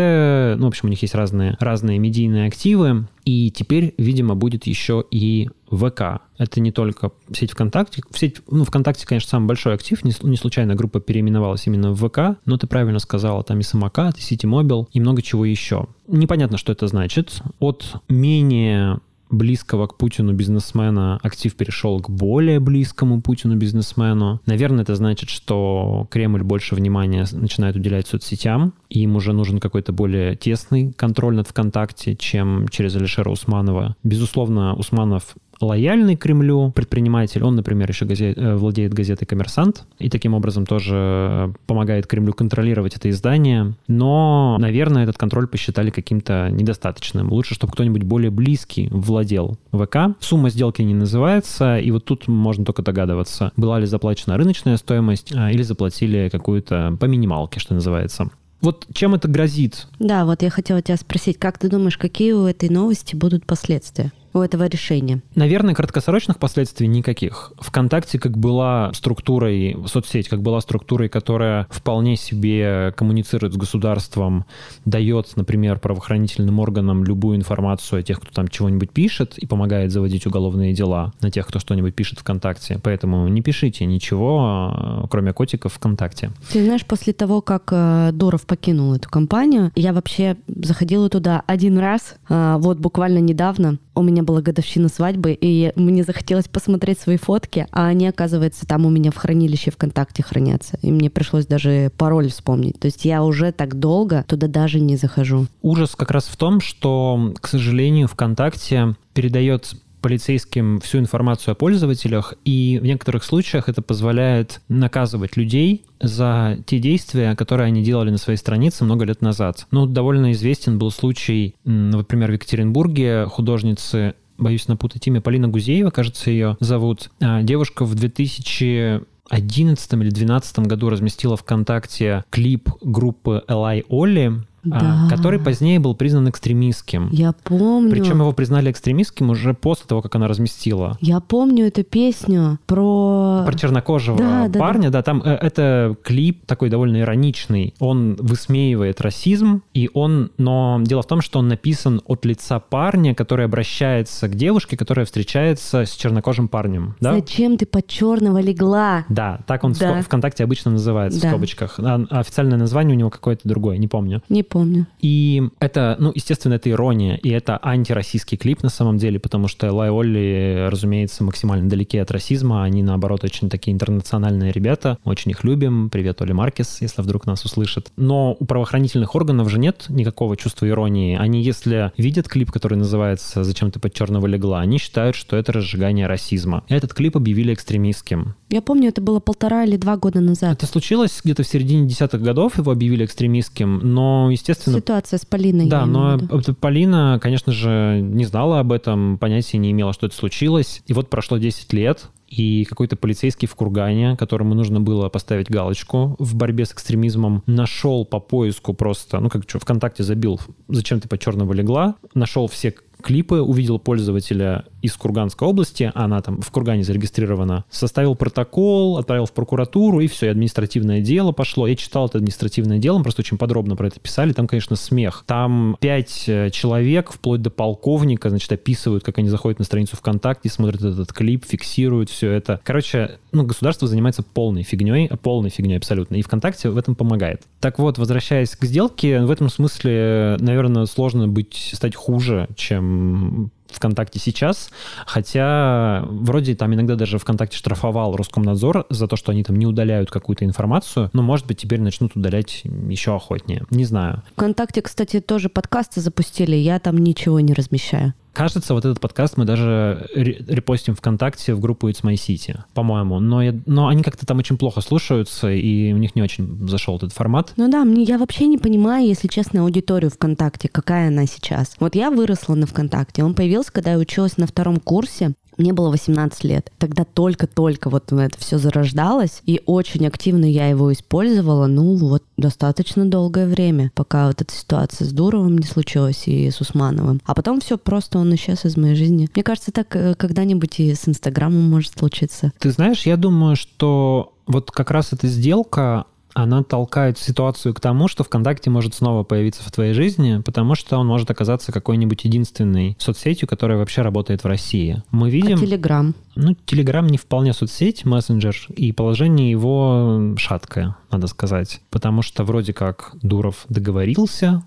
ну, в общем, у них есть разные, разные медийные активы, и теперь, видимо, будет еще и ВК. Это не только сеть ВКонтакте. В сеть, ну, ВКонтакте, конечно, самый большой актив. Не, не случайно группа переименовалась именно в ВК. Но ты правильно сказала, там и самокат, и Ситимобил, и много чего еще. Непонятно, что это значит. От менее близкого к Путину бизнесмена актив перешел к более близкому Путину бизнесмену. Наверное, это значит, что Кремль больше внимания начинает уделять соцсетям, и им уже нужен какой-то более тесный контроль над ВКонтакте, чем через Алишера Усманова. Безусловно, Усманов лояльный Кремлю предприниматель. Он, например, еще газет, э, владеет газетой «Коммерсант» и таким образом тоже помогает Кремлю контролировать это издание. Но, наверное, этот контроль посчитали каким-то недостаточным. Лучше, чтобы кто-нибудь более близкий владел ВК. Сумма сделки не называется, и вот тут можно только догадываться, была ли заплачена рыночная стоимость а, или заплатили какую-то по минималке, что называется. Вот чем это грозит? Да, вот я хотела тебя спросить, как ты думаешь, какие у этой новости будут последствия? У этого решения? Наверное, краткосрочных последствий никаких. ВКонтакте как была структурой, соцсеть, как была структурой, которая вполне себе коммуницирует с государством, дает, например, правоохранительным органам любую информацию о тех, кто там чего-нибудь пишет и помогает заводить уголовные дела на тех, кто что-нибудь пишет ВКонтакте. Поэтому не пишите ничего, кроме котиков ВКонтакте. Ты знаешь, после того, как э, Дуров покинул эту компанию, я вообще заходила туда один раз, э, вот буквально недавно. У меня была годовщина свадьбы, и мне захотелось посмотреть свои фотки, а они, оказывается, там у меня в хранилище ВКонтакте хранятся. И мне пришлось даже пароль вспомнить. То есть я уже так долго туда даже не захожу. Ужас как раз в том, что, к сожалению, ВКонтакте передает полицейским всю информацию о пользователях, и в некоторых случаях это позволяет наказывать людей за те действия, которые они делали на своей странице много лет назад. Ну, довольно известен был случай, например, в Екатеринбурге художницы боюсь напутать имя, Полина Гузеева, кажется, ее зовут. А, девушка в 2000 2011 или 2012 году разместила ВКонтакте клип группы Элай Олли, а, да. который позднее был признан экстремистским. Я помню. Причем его признали экстремистским уже после того, как она разместила. Я помню эту песню про... Про чернокожего да, парня, да, да. да там э, это клип такой довольно ироничный. Он высмеивает расизм, и он... Но дело в том, что он написан от лица парня, который обращается к девушке, которая встречается с чернокожим парнем. Да? Зачем ты под черного легла? Да, так он да. в ВКонтакте обычно называется, да. в скобочках. А официальное название у него какое-то другое, не помню. Не помню помню. И это, ну, естественно, это ирония, и это антироссийский клип на самом деле, потому что Лай Олли, разумеется, максимально далеки от расизма, они, наоборот, очень такие интернациональные ребята, очень их любим, привет, Оли Маркес, если вдруг нас услышит. Но у правоохранительных органов же нет никакого чувства иронии. Они, если видят клип, который называется «Зачем ты под черного легла», они считают, что это разжигание расизма. Этот клип объявили экстремистским. Я помню, это было полтора или два года назад. Это случилось где-то в середине десятых годов, его объявили экстремистским, но, естественно... Ситуация с Полиной. Да, но Полина, конечно же, не знала об этом, понятия не имела, что это случилось. И вот прошло 10 лет, и какой-то полицейский в Кургане, которому нужно было поставить галочку в борьбе с экстремизмом, нашел по поиску просто, ну как что, ВКонтакте забил, зачем ты по черного легла, нашел все клипы, увидел пользователя из Курганской области, она там в Кургане зарегистрирована, составил протокол, отправил в прокуратуру, и все, и административное дело пошло. Я читал это административное дело, просто очень подробно про это писали, там, конечно, смех. Там пять э, человек, вплоть до полковника, значит, описывают, как они заходят на страницу ВКонтакте, смотрят этот клип, фиксируют все это. Короче, ну, государство занимается полной фигней, полной фигней абсолютно, и ВКонтакте в этом помогает. Так вот, возвращаясь к сделке, в этом смысле, наверное, сложно быть, стать хуже, чем ВКонтакте сейчас, хотя вроде там иногда даже ВКонтакте штрафовал Роскомнадзор за то, что они там не удаляют какую-то информацию, но, может быть, теперь начнут удалять еще охотнее. Не знаю. ВКонтакте, кстати, тоже подкасты запустили, я там ничего не размещаю. Кажется, вот этот подкаст мы даже репостим ВКонтакте в группу It's My City, по-моему. Но, я, но они как-то там очень плохо слушаются, и у них не очень зашел этот формат. Ну да, мне, я вообще не понимаю, если честно, аудиторию ВКонтакте, какая она сейчас. Вот я выросла на ВКонтакте. Он появился, когда я училась на втором курсе. Мне было 18 лет. Тогда только-только вот это все зарождалось, и очень активно я его использовала, ну вот, достаточно долгое время, пока вот эта ситуация с Дуровым не случилась и с Усмановым. А потом все просто он исчез из моей жизни. Мне кажется, так э, когда-нибудь и с Инстаграмом может случиться. Ты знаешь, я думаю, что вот как раз эта сделка, она толкает ситуацию к тому, что ВКонтакте может снова появиться в твоей жизни, потому что он может оказаться какой-нибудь единственной соцсетью, которая вообще работает в России. Мы видим... А Телеграм? Ну, Телеграм не вполне соцсеть, мессенджер, и положение его шаткое, надо сказать. Потому что вроде как Дуров договорился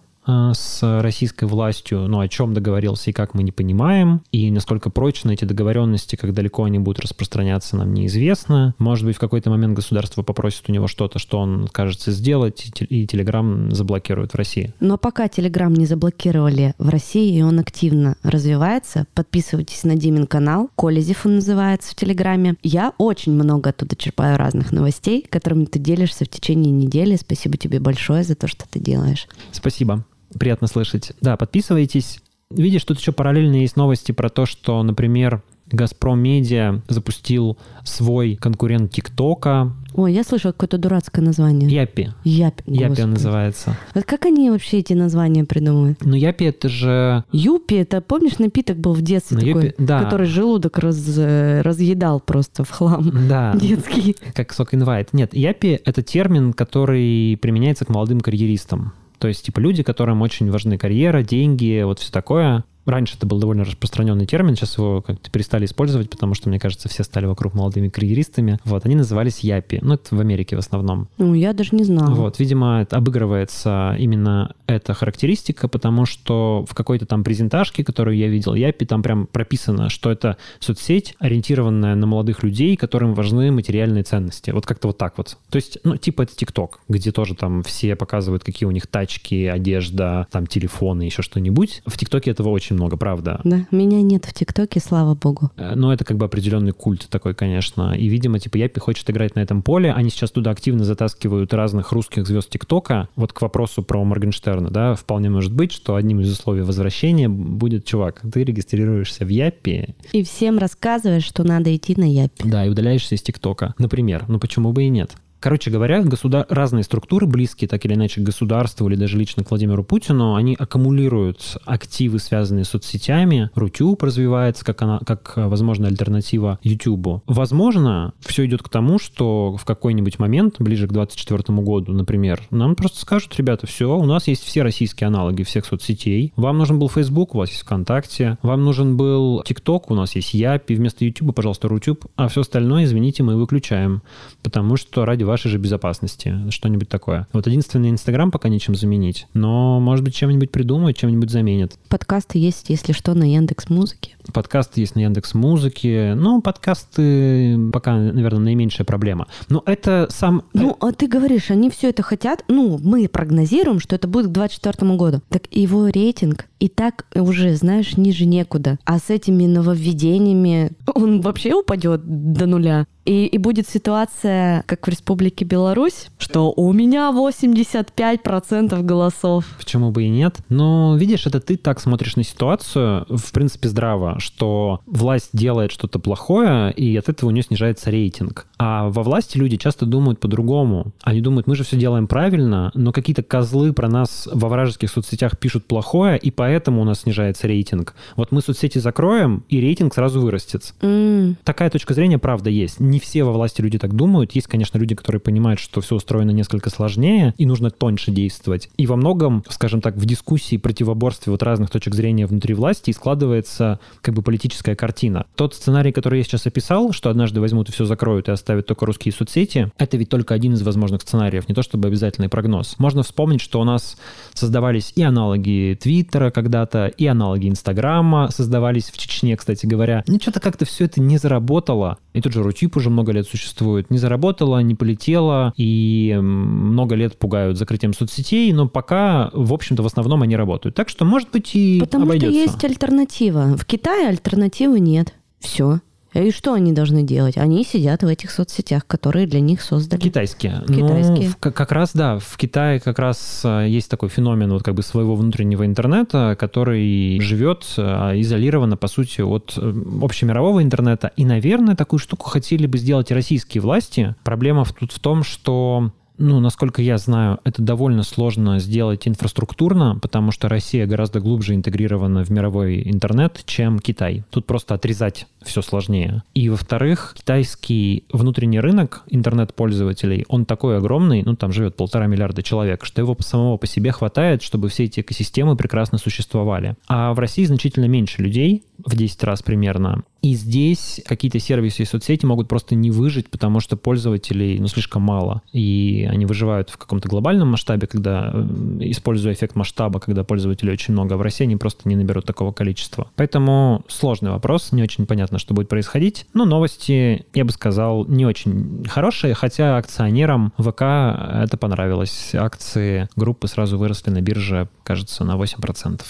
с российской властью, но о чем договорился и как мы не понимаем, и насколько прочны эти договоренности, как далеко они будут распространяться, нам неизвестно. Может быть, в какой-то момент государство попросит у него что-то, что он кажется сделать, и Телеграм заблокирует в России. Но пока Телеграм не заблокировали в России, и он активно развивается, подписывайтесь на Димин канал, Колезев он называется в Телеграме. Я очень много оттуда черпаю разных новостей, которыми ты делишься в течение недели. Спасибо тебе большое за то, что ты делаешь. Спасибо приятно слышать. Да, подписывайтесь. Видишь, тут еще параллельно есть новости про то, что, например, Газпром Медиа запустил свой конкурент ТикТока. Ой, я слышала какое-то дурацкое название. Япи. Япи. Япи называется. Вот как они вообще эти названия придумывают? Ну, Япи это же... Юпи, это, помнишь, напиток был в детстве Ну, такой, юпи- да. который желудок раз- э, разъедал просто в хлам. Да, Детский. как сок инвайт. Нет, Япи — это термин, который применяется к молодым карьеристам. То есть, типа, люди, которым очень важны карьера, деньги, вот все такое. Раньше это был довольно распространенный термин, сейчас его как-то перестали использовать, потому что, мне кажется, все стали вокруг молодыми карьеристами. Вот, они назывались Япи. Ну, это в Америке в основном. Ну, я даже не знала. Вот, видимо, обыгрывается именно эта характеристика, потому что в какой-то там презентажке, которую я видел, Япи, там прям прописано, что это соцсеть, ориентированная на молодых людей, которым важны материальные ценности. Вот как-то вот так вот. То есть, ну, типа это ТикТок, где тоже там все показывают, какие у них тачки, одежда, там телефоны, еще что-нибудь. В ТикТоке этого очень много, правда. Да, меня нет в ТикТоке, слава богу. Э, Но это как бы определенный культ такой, конечно. И, видимо, типа Япи хочет играть на этом поле. Они сейчас туда активно затаскивают разных русских звезд ТикТока. Вот к вопросу про Моргенштерна, да, вполне может быть, что одним из условий возвращения будет, чувак, ты регистрируешься в Япи, И всем рассказываешь, что надо идти на Япи. да, и удаляешься из ТикТока. Например, ну почему бы и нет? Короче говоря, государ... разные структуры, близкие так или иначе к государству или даже лично к Владимиру Путину, они аккумулируют активы, связанные с соцсетями. Рутюб развивается как, она... как э, возможная альтернатива Ютубу. Возможно, все идет к тому, что в какой-нибудь момент, ближе к 2024 году, например, нам просто скажут, ребята, все, у нас есть все российские аналоги всех соцсетей. Вам нужен был Facebook, у вас есть ВКонтакте. Вам нужен был ТикТок, у нас есть Япи. Вместо Ютуба, пожалуйста, Рутюб. А все остальное, извините, мы выключаем. Потому что ради вашей же безопасности. Что-нибудь такое. Вот единственный Инстаграм пока нечем заменить. Но, может быть, чем-нибудь придумают, чем-нибудь заменят. Подкасты есть, если что, на Яндекс Музыке. Подкасты есть на Яндекс Музыке. Ну, подкасты пока, наверное, наименьшая проблема. Но это сам... Ну, а ты говоришь, они все это хотят. Ну, мы прогнозируем, что это будет к 2024 году. Так его рейтинг и так уже, знаешь, ниже некуда. А с этими нововведениями он вообще упадет до нуля. И, и будет ситуация, как в Республике Беларусь, что у меня 85% голосов. Почему бы и нет? Но, видишь, это ты так смотришь на ситуацию, в принципе, здраво, что власть делает что-то плохое, и от этого у нее снижается рейтинг. А во власти люди часто думают по-другому. Они думают, мы же все делаем правильно, но какие-то козлы про нас во вражеских соцсетях пишут плохое, и поэтому у нас снижается рейтинг. Вот мы соцсети закроем, и рейтинг сразу вырастет. М, Такая точка зрения, правда, есть. Не все во власти люди так думают. Есть, конечно, люди, которые понимают, что все устроено несколько сложнее, и нужно тоньше действовать. И во многом, скажем так, в дискуссии, противоборстве вот разных точек зрения внутри власти складывается как бы политическая картина. Тот сценарий, который я сейчас описал, что однажды возьмут и все закроют и оставят только русские соцсети, это ведь только один из возможных сценариев, не то чтобы обязательный прогноз. Можно вспомнить, что у нас создавались и аналоги Твиттера когда-то, и аналоги Инстаграма создавались в Чечне, кстати говоря. Ну, что-то как-то все это не заработало. И тот же Рутюб уже много лет существует. Не заработало, не полетело, и много лет пугают закрытием соцсетей, но пока, в общем-то, в основном они работают. Так что, может быть, и Потому обойдется. что есть альтернатива. В Китае альтернативы нет. Все. И что они должны делать? Они сидят в этих соцсетях, которые для них создали. Китайские. Китайские. Ну, в- как, раз, да, в Китае как раз а, есть такой феномен вот как бы своего внутреннего интернета, который живет а, изолированно, по сути, от общемирового интернета. И, наверное, такую штуку хотели бы сделать российские власти. Проблема тут в том, что ну, насколько я знаю, это довольно сложно сделать инфраструктурно, потому что Россия гораздо глубже интегрирована в мировой интернет, чем Китай. Тут просто отрезать все сложнее. И, во-вторых, китайский внутренний рынок интернет-пользователей, он такой огромный, ну, там живет полтора миллиарда человек, что его самого по себе хватает, чтобы все эти экосистемы прекрасно существовали. А в России значительно меньше людей, в 10 раз примерно. И здесь какие-то сервисы и соцсети могут просто не выжить, потому что пользователей ну, слишком мало. И они выживают в каком-то глобальном масштабе, когда, э, используя эффект масштаба, когда пользователей очень много. А в России они просто не наберут такого количества. Поэтому сложный вопрос, не очень понятно, что будет происходить. Но новости, я бы сказал, не очень хорошие, хотя акционерам ВК это понравилось. Акции группы сразу выросли на бирже, кажется, на 8%.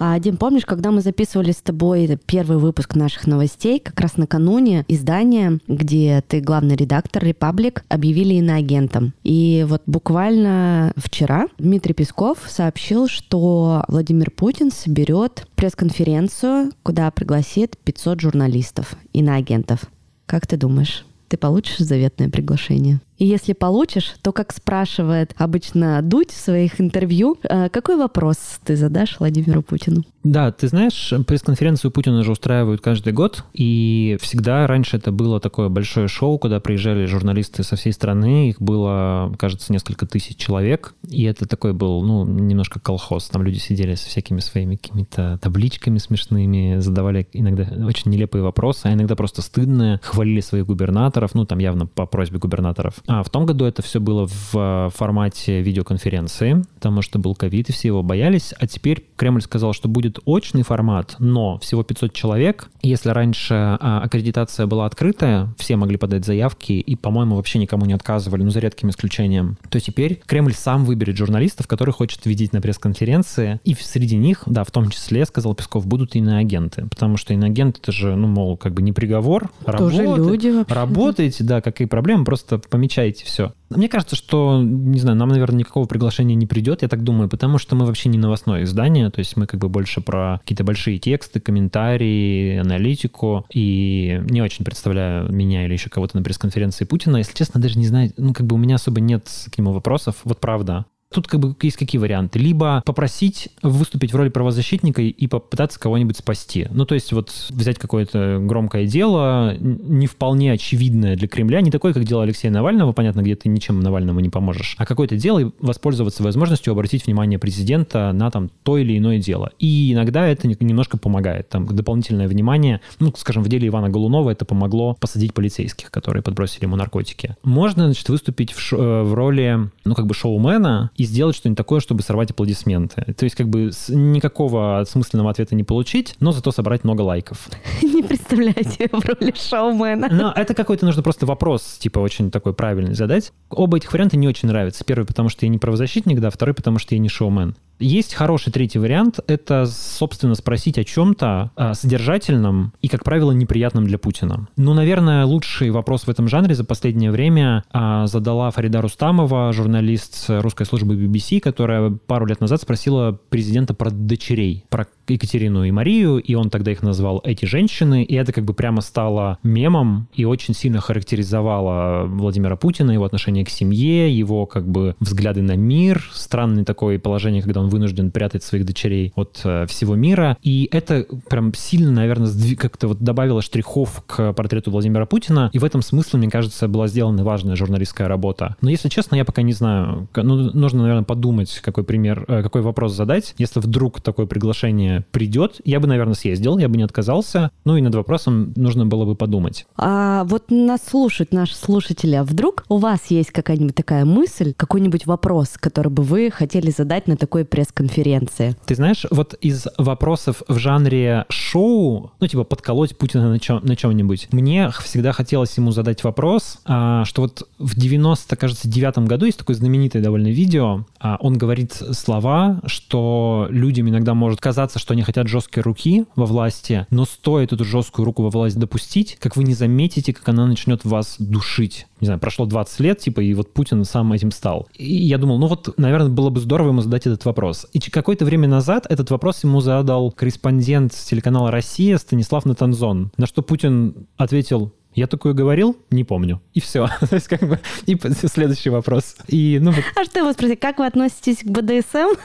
А, Дим, помнишь, когда мы записывали с тобой первый выпуск наших новостей, как раз накануне издания, где ты главный редактор «Репаблик», объявили иноагентом. И вот буквально вчера Дмитрий Песков сообщил, что Владимир Путин соберет пресс-конференцию, куда пригласит 500 журналистов, иноагентов. Как ты думаешь, ты получишь заветное приглашение? И если получишь, то, как спрашивает обычно Дудь в своих интервью, э, какой вопрос ты задашь Владимиру Путину? Да, ты знаешь, пресс-конференцию Путина же устраивают каждый год, и всегда раньше это было такое большое шоу, куда приезжали журналисты со всей страны, их было, кажется, несколько тысяч человек, и это такой был, ну, немножко колхоз, там люди сидели со всякими своими какими-то табличками смешными, задавали иногда очень нелепые вопросы, а иногда просто стыдные, хвалили своих губернаторов, ну, там явно по просьбе губернаторов. А в том году это все было в э, формате видеоконференции, потому что был ковид, и все его боялись. А теперь Кремль сказал, что будет очный формат, но всего 500 человек. Если раньше а, аккредитация была открытая, все могли подать заявки, и, по-моему, вообще никому не отказывали, ну, за редким исключением, то теперь Кремль сам выберет журналистов, которые хочет видеть на пресс-конференции. И среди них, да, в том числе, сказал Песков, будут иноагенты. Потому что иноагент это же, ну, мол, как бы не приговор. Тоже работает, люди вообще. Работаете, да, какие проблемы, просто помечайте отвечаете, все. Мне кажется, что, не знаю, нам, наверное, никакого приглашения не придет, я так думаю, потому что мы вообще не новостное издание, то есть мы как бы больше про какие-то большие тексты, комментарии, аналитику, и не очень представляю меня или еще кого-то на пресс-конференции Путина. Если честно, даже не знаю, ну, как бы у меня особо нет к нему вопросов, вот правда. Тут как бы есть какие варианты. Либо попросить выступить в роли правозащитника и попытаться кого-нибудь спасти. Ну, то есть вот взять какое-то громкое дело, не вполне очевидное для Кремля, не такое, как дело Алексея Навального, понятно, где ты ничем Навальному не поможешь, а какое-то дело и воспользоваться возможностью обратить внимание президента на там то или иное дело. И иногда это немножко помогает. Там дополнительное внимание, ну, скажем, в деле Ивана Голунова это помогло посадить полицейских, которые подбросили ему наркотики. Можно, значит, выступить в, ш- в роли, ну, как бы шоумена, и сделать что-нибудь такое, чтобы сорвать аплодисменты. То есть как бы никакого смысленного ответа не получить, но зато собрать много лайков. Не представляете в роли шоумена. Но это какой-то нужно просто вопрос, типа, очень такой правильный задать. Оба этих варианта не очень нравятся. Первый, потому что я не правозащитник, да, второй, потому что я не шоумен. Есть хороший третий вариант. Это, собственно, спросить о чем-то а, содержательном и, как правило, неприятном для Путина. Ну, наверное, лучший вопрос в этом жанре за последнее время а, задала Фарида Рустамова, журналист русской службы BBC, которая пару лет назад спросила президента про дочерей, про Екатерину и Марию, и он тогда их назвал «эти женщины», и это как бы прямо стало мемом и очень сильно характеризовало Владимира Путина, его отношение к семье, его как бы взгляды на мир, странное такое положение, когда он вынужден прятать своих дочерей от э, всего мира. И это прям сильно, наверное, как-то вот добавило штрихов к портрету Владимира Путина. И в этом смысле, мне кажется, была сделана важная журналистская работа. Но, если честно, я пока не знаю. Ну, нужно, наверное, подумать, какой пример, э, какой вопрос задать. Если вдруг такое приглашение придет, я бы, наверное, съездил, я бы не отказался. Ну и над вопросом нужно было бы подумать. А вот нас слушают наши слушатели. А вдруг у вас есть какая-нибудь такая мысль, какой-нибудь вопрос, который бы вы хотели задать на такой пресс-конференции. Ты знаешь, вот из вопросов в жанре шоу, ну, типа, подколоть Путина на, чем, на чем-нибудь, мне всегда хотелось ему задать вопрос, а, что вот в 90, кажется, девятом году есть такое знаменитое довольно видео, а, он говорит слова, что людям иногда может казаться, что они хотят жесткие руки во власти, но стоит эту жесткую руку во власть допустить, как вы не заметите, как она начнет вас душить не знаю, прошло 20 лет, типа, и вот Путин сам этим стал. И я думал, ну вот, наверное, было бы здорово ему задать этот вопрос. И какое-то время назад этот вопрос ему задал корреспондент телеканала «Россия» Станислав Натанзон, на что Путин ответил, я такое говорил? Не помню. И все. То есть как бы... И следующий вопрос. И, ну, вот... А что его спросить? Как вы относитесь к БДСМ?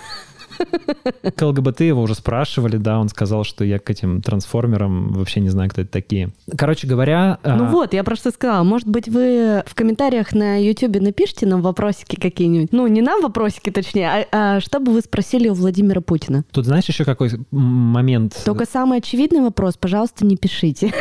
К ЛГБТ его уже спрашивали, да, он сказал, что я к этим трансформерам вообще не знаю, кто это такие. Короче говоря... А, ну а... вот, я просто сказала, может быть, вы в комментариях на YouTube напишите нам вопросики какие-нибудь. Ну, не нам вопросики, точнее, а, а что бы вы спросили у Владимира Путина? Тут знаешь еще какой момент? Только самый очевидный вопрос, пожалуйста, не пишите.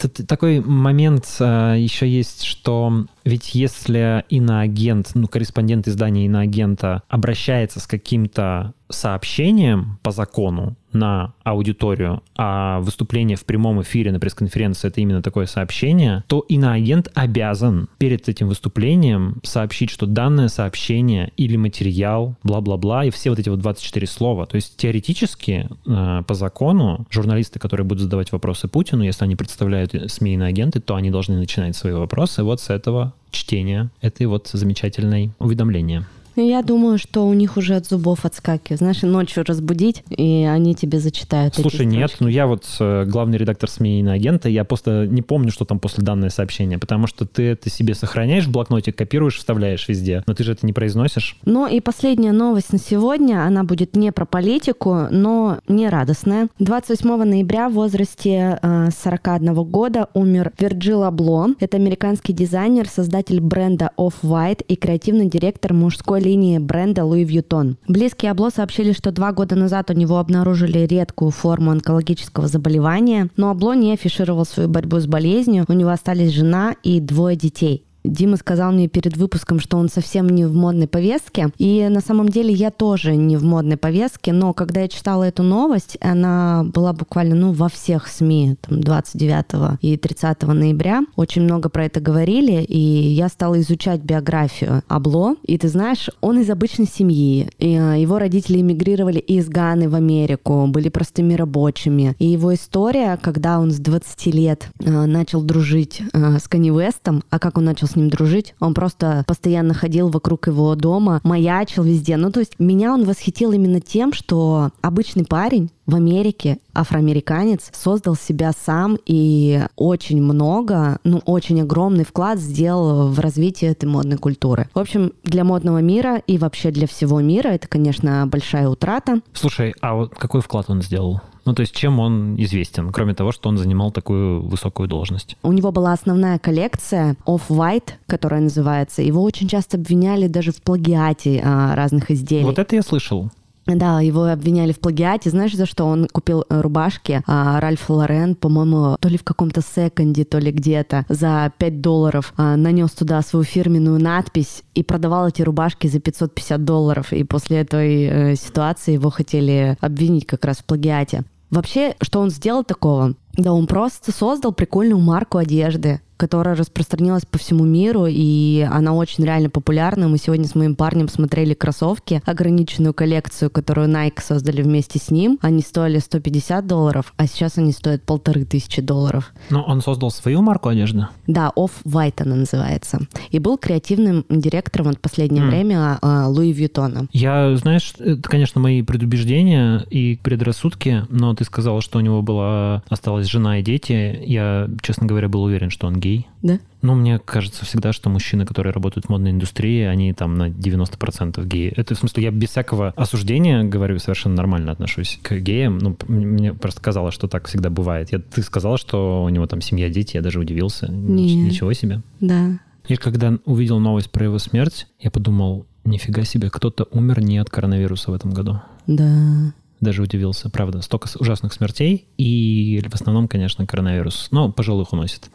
Тут такой момент а, еще есть, что Ведь если иноагент, ну, корреспондент издания иноагента обращается с каким-то сообщением по закону на аудиторию, а выступление в прямом эфире на пресс-конференции это именно такое сообщение, то иноагент обязан перед этим выступлением сообщить, что данное сообщение или материал, бла-бла-бла, и все вот эти вот 24 слова. То есть теоретически э, по закону журналисты, которые будут задавать вопросы Путину, если они представляют СМИ иноагенты, то они должны начинать свои вопросы вот с этого чтения этой вот замечательной уведомления. Ну, я думаю, что у них уже от зубов отскакивает. Знаешь, ночью разбудить, и они тебе зачитают. Слушай, нет, ну я вот э, главный редактор СМИ агента, я просто не помню, что там после данное сообщение, потому что ты это себе сохраняешь в блокноте, копируешь, вставляешь везде, но ты же это не произносишь. Ну и последняя новость на сегодня, она будет не про политику, но не радостная. 28 ноября в возрасте э, 41 года умер Вирджил Абло. Это американский дизайнер, создатель бренда Off-White и креативный директор мужской линии бренда Louis Vuitton. Близкие Абло сообщили, что два года назад у него обнаружили редкую форму онкологического заболевания, но Абло не афишировал свою борьбу с болезнью, у него остались жена и двое детей. Дима сказал мне перед выпуском, что он совсем не в модной повестке. И на самом деле я тоже не в модной повестке, но когда я читала эту новость, она была буквально ну, во всех СМИ, там, 29 и 30 ноября. Очень много про это говорили, и я стала изучать биографию Абло. И ты знаешь, он из обычной семьи. И а, его родители эмигрировали из Ганы в Америку, были простыми рабочими. И его история, когда он с 20 лет а, начал дружить а, с Канни Вестом, а как он начал с ним дружить. Он просто постоянно ходил вокруг его дома, маячил везде. Ну, то есть меня он восхитил именно тем, что обычный парень в Америке, афроамериканец, создал себя сам и очень много, ну, очень огромный вклад сделал в развитие этой модной культуры. В общем, для модного мира и вообще для всего мира это, конечно, большая утрата. Слушай, а вот какой вклад он сделал? Ну, то есть чем он известен, кроме того, что он занимал такую высокую должность? У него была основная коллекция Off-White, которая называется. Его очень часто обвиняли даже в плагиате а, разных изделий. Вот это я слышал. Да, его обвиняли в плагиате. Знаешь, за что он купил э, рубашки а, Ральф Лорен, по-моему, то ли в каком-то секонде, то ли где-то за 5 долларов а, нанес туда свою фирменную надпись и продавал эти рубашки за 550 долларов. И после этой э, ситуации его хотели обвинить как раз в плагиате. Вообще, что он сделал такого? Да, он просто создал прикольную марку одежды которая распространилась по всему миру, и она очень реально популярна. Мы сегодня с моим парнем смотрели кроссовки, ограниченную коллекцию, которую Nike создали вместе с ним. Они стоили 150 долларов, а сейчас они стоят полторы тысячи долларов. Но он создал свою марку одежды? Да, Off-White она называется. И был креативным директором в последнее mm. время Луи Вьютона. Я, знаешь, это, конечно, мои предубеждения и предрассудки, но ты сказала, что у него была осталась жена и дети. Я, честно говоря, был уверен, что он гей гей. Да? Ну, мне кажется всегда, что мужчины, которые работают в модной индустрии, они там на 90% геи. Это в смысле, я без всякого осуждения говорю, совершенно нормально отношусь к геям. Ну, мне просто казалось, что так всегда бывает. Я, ты сказала, что у него там семья, дети, я даже удивился. Нет. Ничего себе. Да. И когда увидел новость про его смерть, я подумал, нифига себе, кто-то умер не от коронавируса в этом году. Да даже удивился, правда. Столько ужасных смертей, и в основном, конечно, коронавирус. Но пожилых уносит.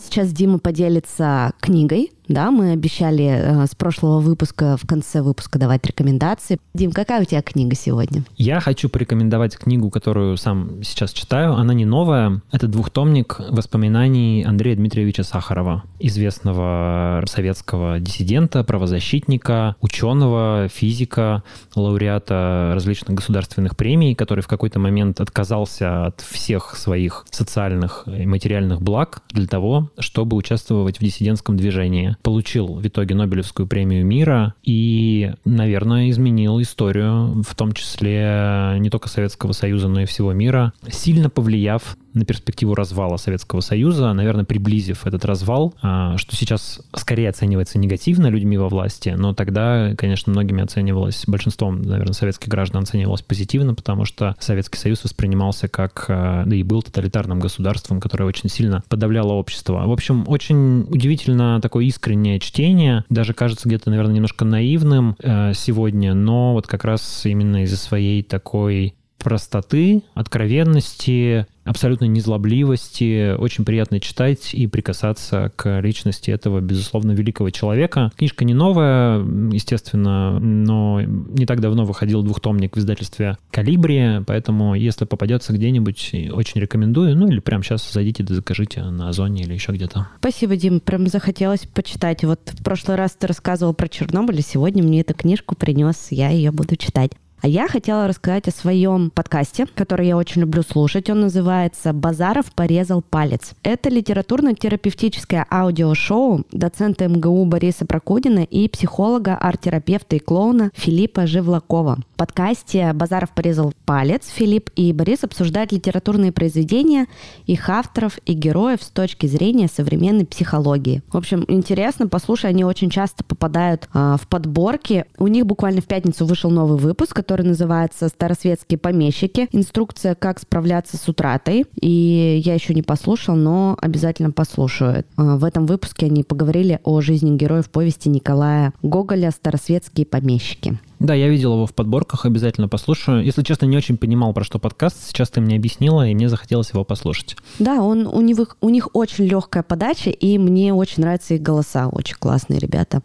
Сейчас Дима поделится книгой, да, мы обещали э, с прошлого выпуска в конце выпуска давать рекомендации. Дим, какая у тебя книга сегодня? Я хочу порекомендовать книгу, которую сам сейчас читаю. Она не новая. Это двухтомник воспоминаний Андрея Дмитриевича Сахарова, известного советского диссидента, правозащитника, ученого, физика, лауреата различных государственных премий, который в какой-то момент отказался от всех своих социальных и материальных благ для того, чтобы участвовать в диссидентском движении получил в итоге Нобелевскую премию мира и, наверное, изменил историю, в том числе не только Советского Союза, но и всего мира, сильно повлияв на перспективу развала Советского Союза, наверное, приблизив этот развал, а, что сейчас скорее оценивается негативно людьми во власти, но тогда, конечно, многими оценивалось, большинством, наверное, советских граждан оценивалось позитивно, потому что Советский Союз воспринимался как, а, да и был тоталитарным государством, которое очень сильно подавляло общество. В общем, очень удивительно такое искреннее чтение, даже кажется где-то, наверное, немножко наивным э, сегодня, но вот как раз именно из-за своей такой простоты, откровенности, абсолютно незлобливости. Очень приятно читать и прикасаться к личности этого, безусловно, великого человека. Книжка не новая, естественно, но не так давно выходил двухтомник в издательстве «Калибри», поэтому если попадется где-нибудь, очень рекомендую. Ну или прямо сейчас зайдите да закажите на Озоне или еще где-то. Спасибо, Дим. Прям захотелось почитать. Вот в прошлый раз ты рассказывал про Чернобыль, сегодня мне эту книжку принес. Я ее буду читать. А я хотела рассказать о своем подкасте, который я очень люблю слушать. Он называется «Базаров порезал палец». Это литературно-терапевтическое аудиошоу доцента МГУ Бориса Прокудина и психолога, арт-терапевта и клоуна Филиппа Живлакова. Подкасте «Базаров порезал палец» Филипп и Борис обсуждают литературные произведения, их авторов и героев с точки зрения современной психологии. В общем, интересно, послушай, они очень часто попадают а, в подборки. У них буквально в пятницу вышел новый выпуск, который называется «Старосветские помещики. Инструкция, как справляться с утратой». И я еще не послушал, но обязательно послушаю. А, в этом выпуске они поговорили о жизни героев повести Николая Гоголя «Старосветские помещики». Да, я видел его в подборках, обязательно послушаю. Если честно, не очень понимал, про что подкаст. Сейчас ты мне объяснила, и мне захотелось его послушать. Да, он, у, них, у них очень легкая подача, и мне очень нравятся их голоса. Очень классные ребята.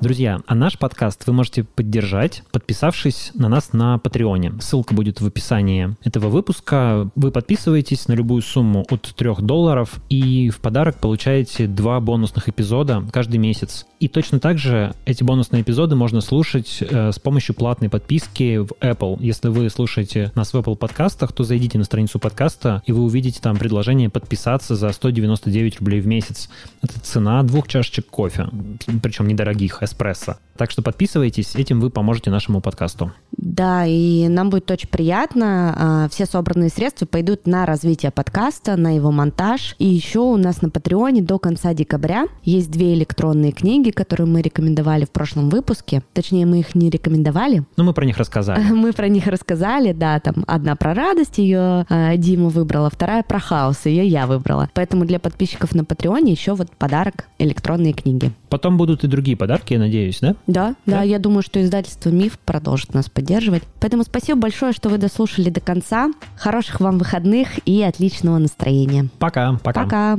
Друзья, а наш подкаст вы можете поддержать, подписавшись на нас на Патреоне. Ссылка будет в описании этого выпуска. Вы подписываетесь на любую сумму от 3 долларов и в подарок получаете два бонусных эпизода каждый месяц. И точно так же эти бонусные эпизоды можно слушать э, с помощью платной подписки в Apple. Если вы слушаете нас в Apple подкастах, то зайдите на страницу подкаста, и вы увидите там предложение подписаться за 199 рублей в месяц. Это цена двух чашечек кофе, причем недорогих, эспрессо. Так что подписывайтесь, этим вы поможете нашему подкасту. Да, и нам будет очень приятно. А, все собранные средства пойдут на развитие подкаста, на его монтаж. И еще у нас на Патреоне до конца декабря есть две электронные книги, которые мы рекомендовали в прошлом выпуске. Точнее, мы их не рекомендовали. Ну, мы про них рассказали. Мы про них рассказали, да. Там одна про радость, ее а, Дима выбрала, вторая про хаос, ее я выбрала. Поэтому для подписчиков на Патреоне еще вот подарок электронные книги. Потом будут и другие подарки, я надеюсь, да? Да, да, да, я думаю, что издательство «Миф» продолжит нас поддерживать. Поэтому спасибо большое, что вы дослушали до конца. Хороших вам выходных и отличного настроения. Пока. Пока. Пока.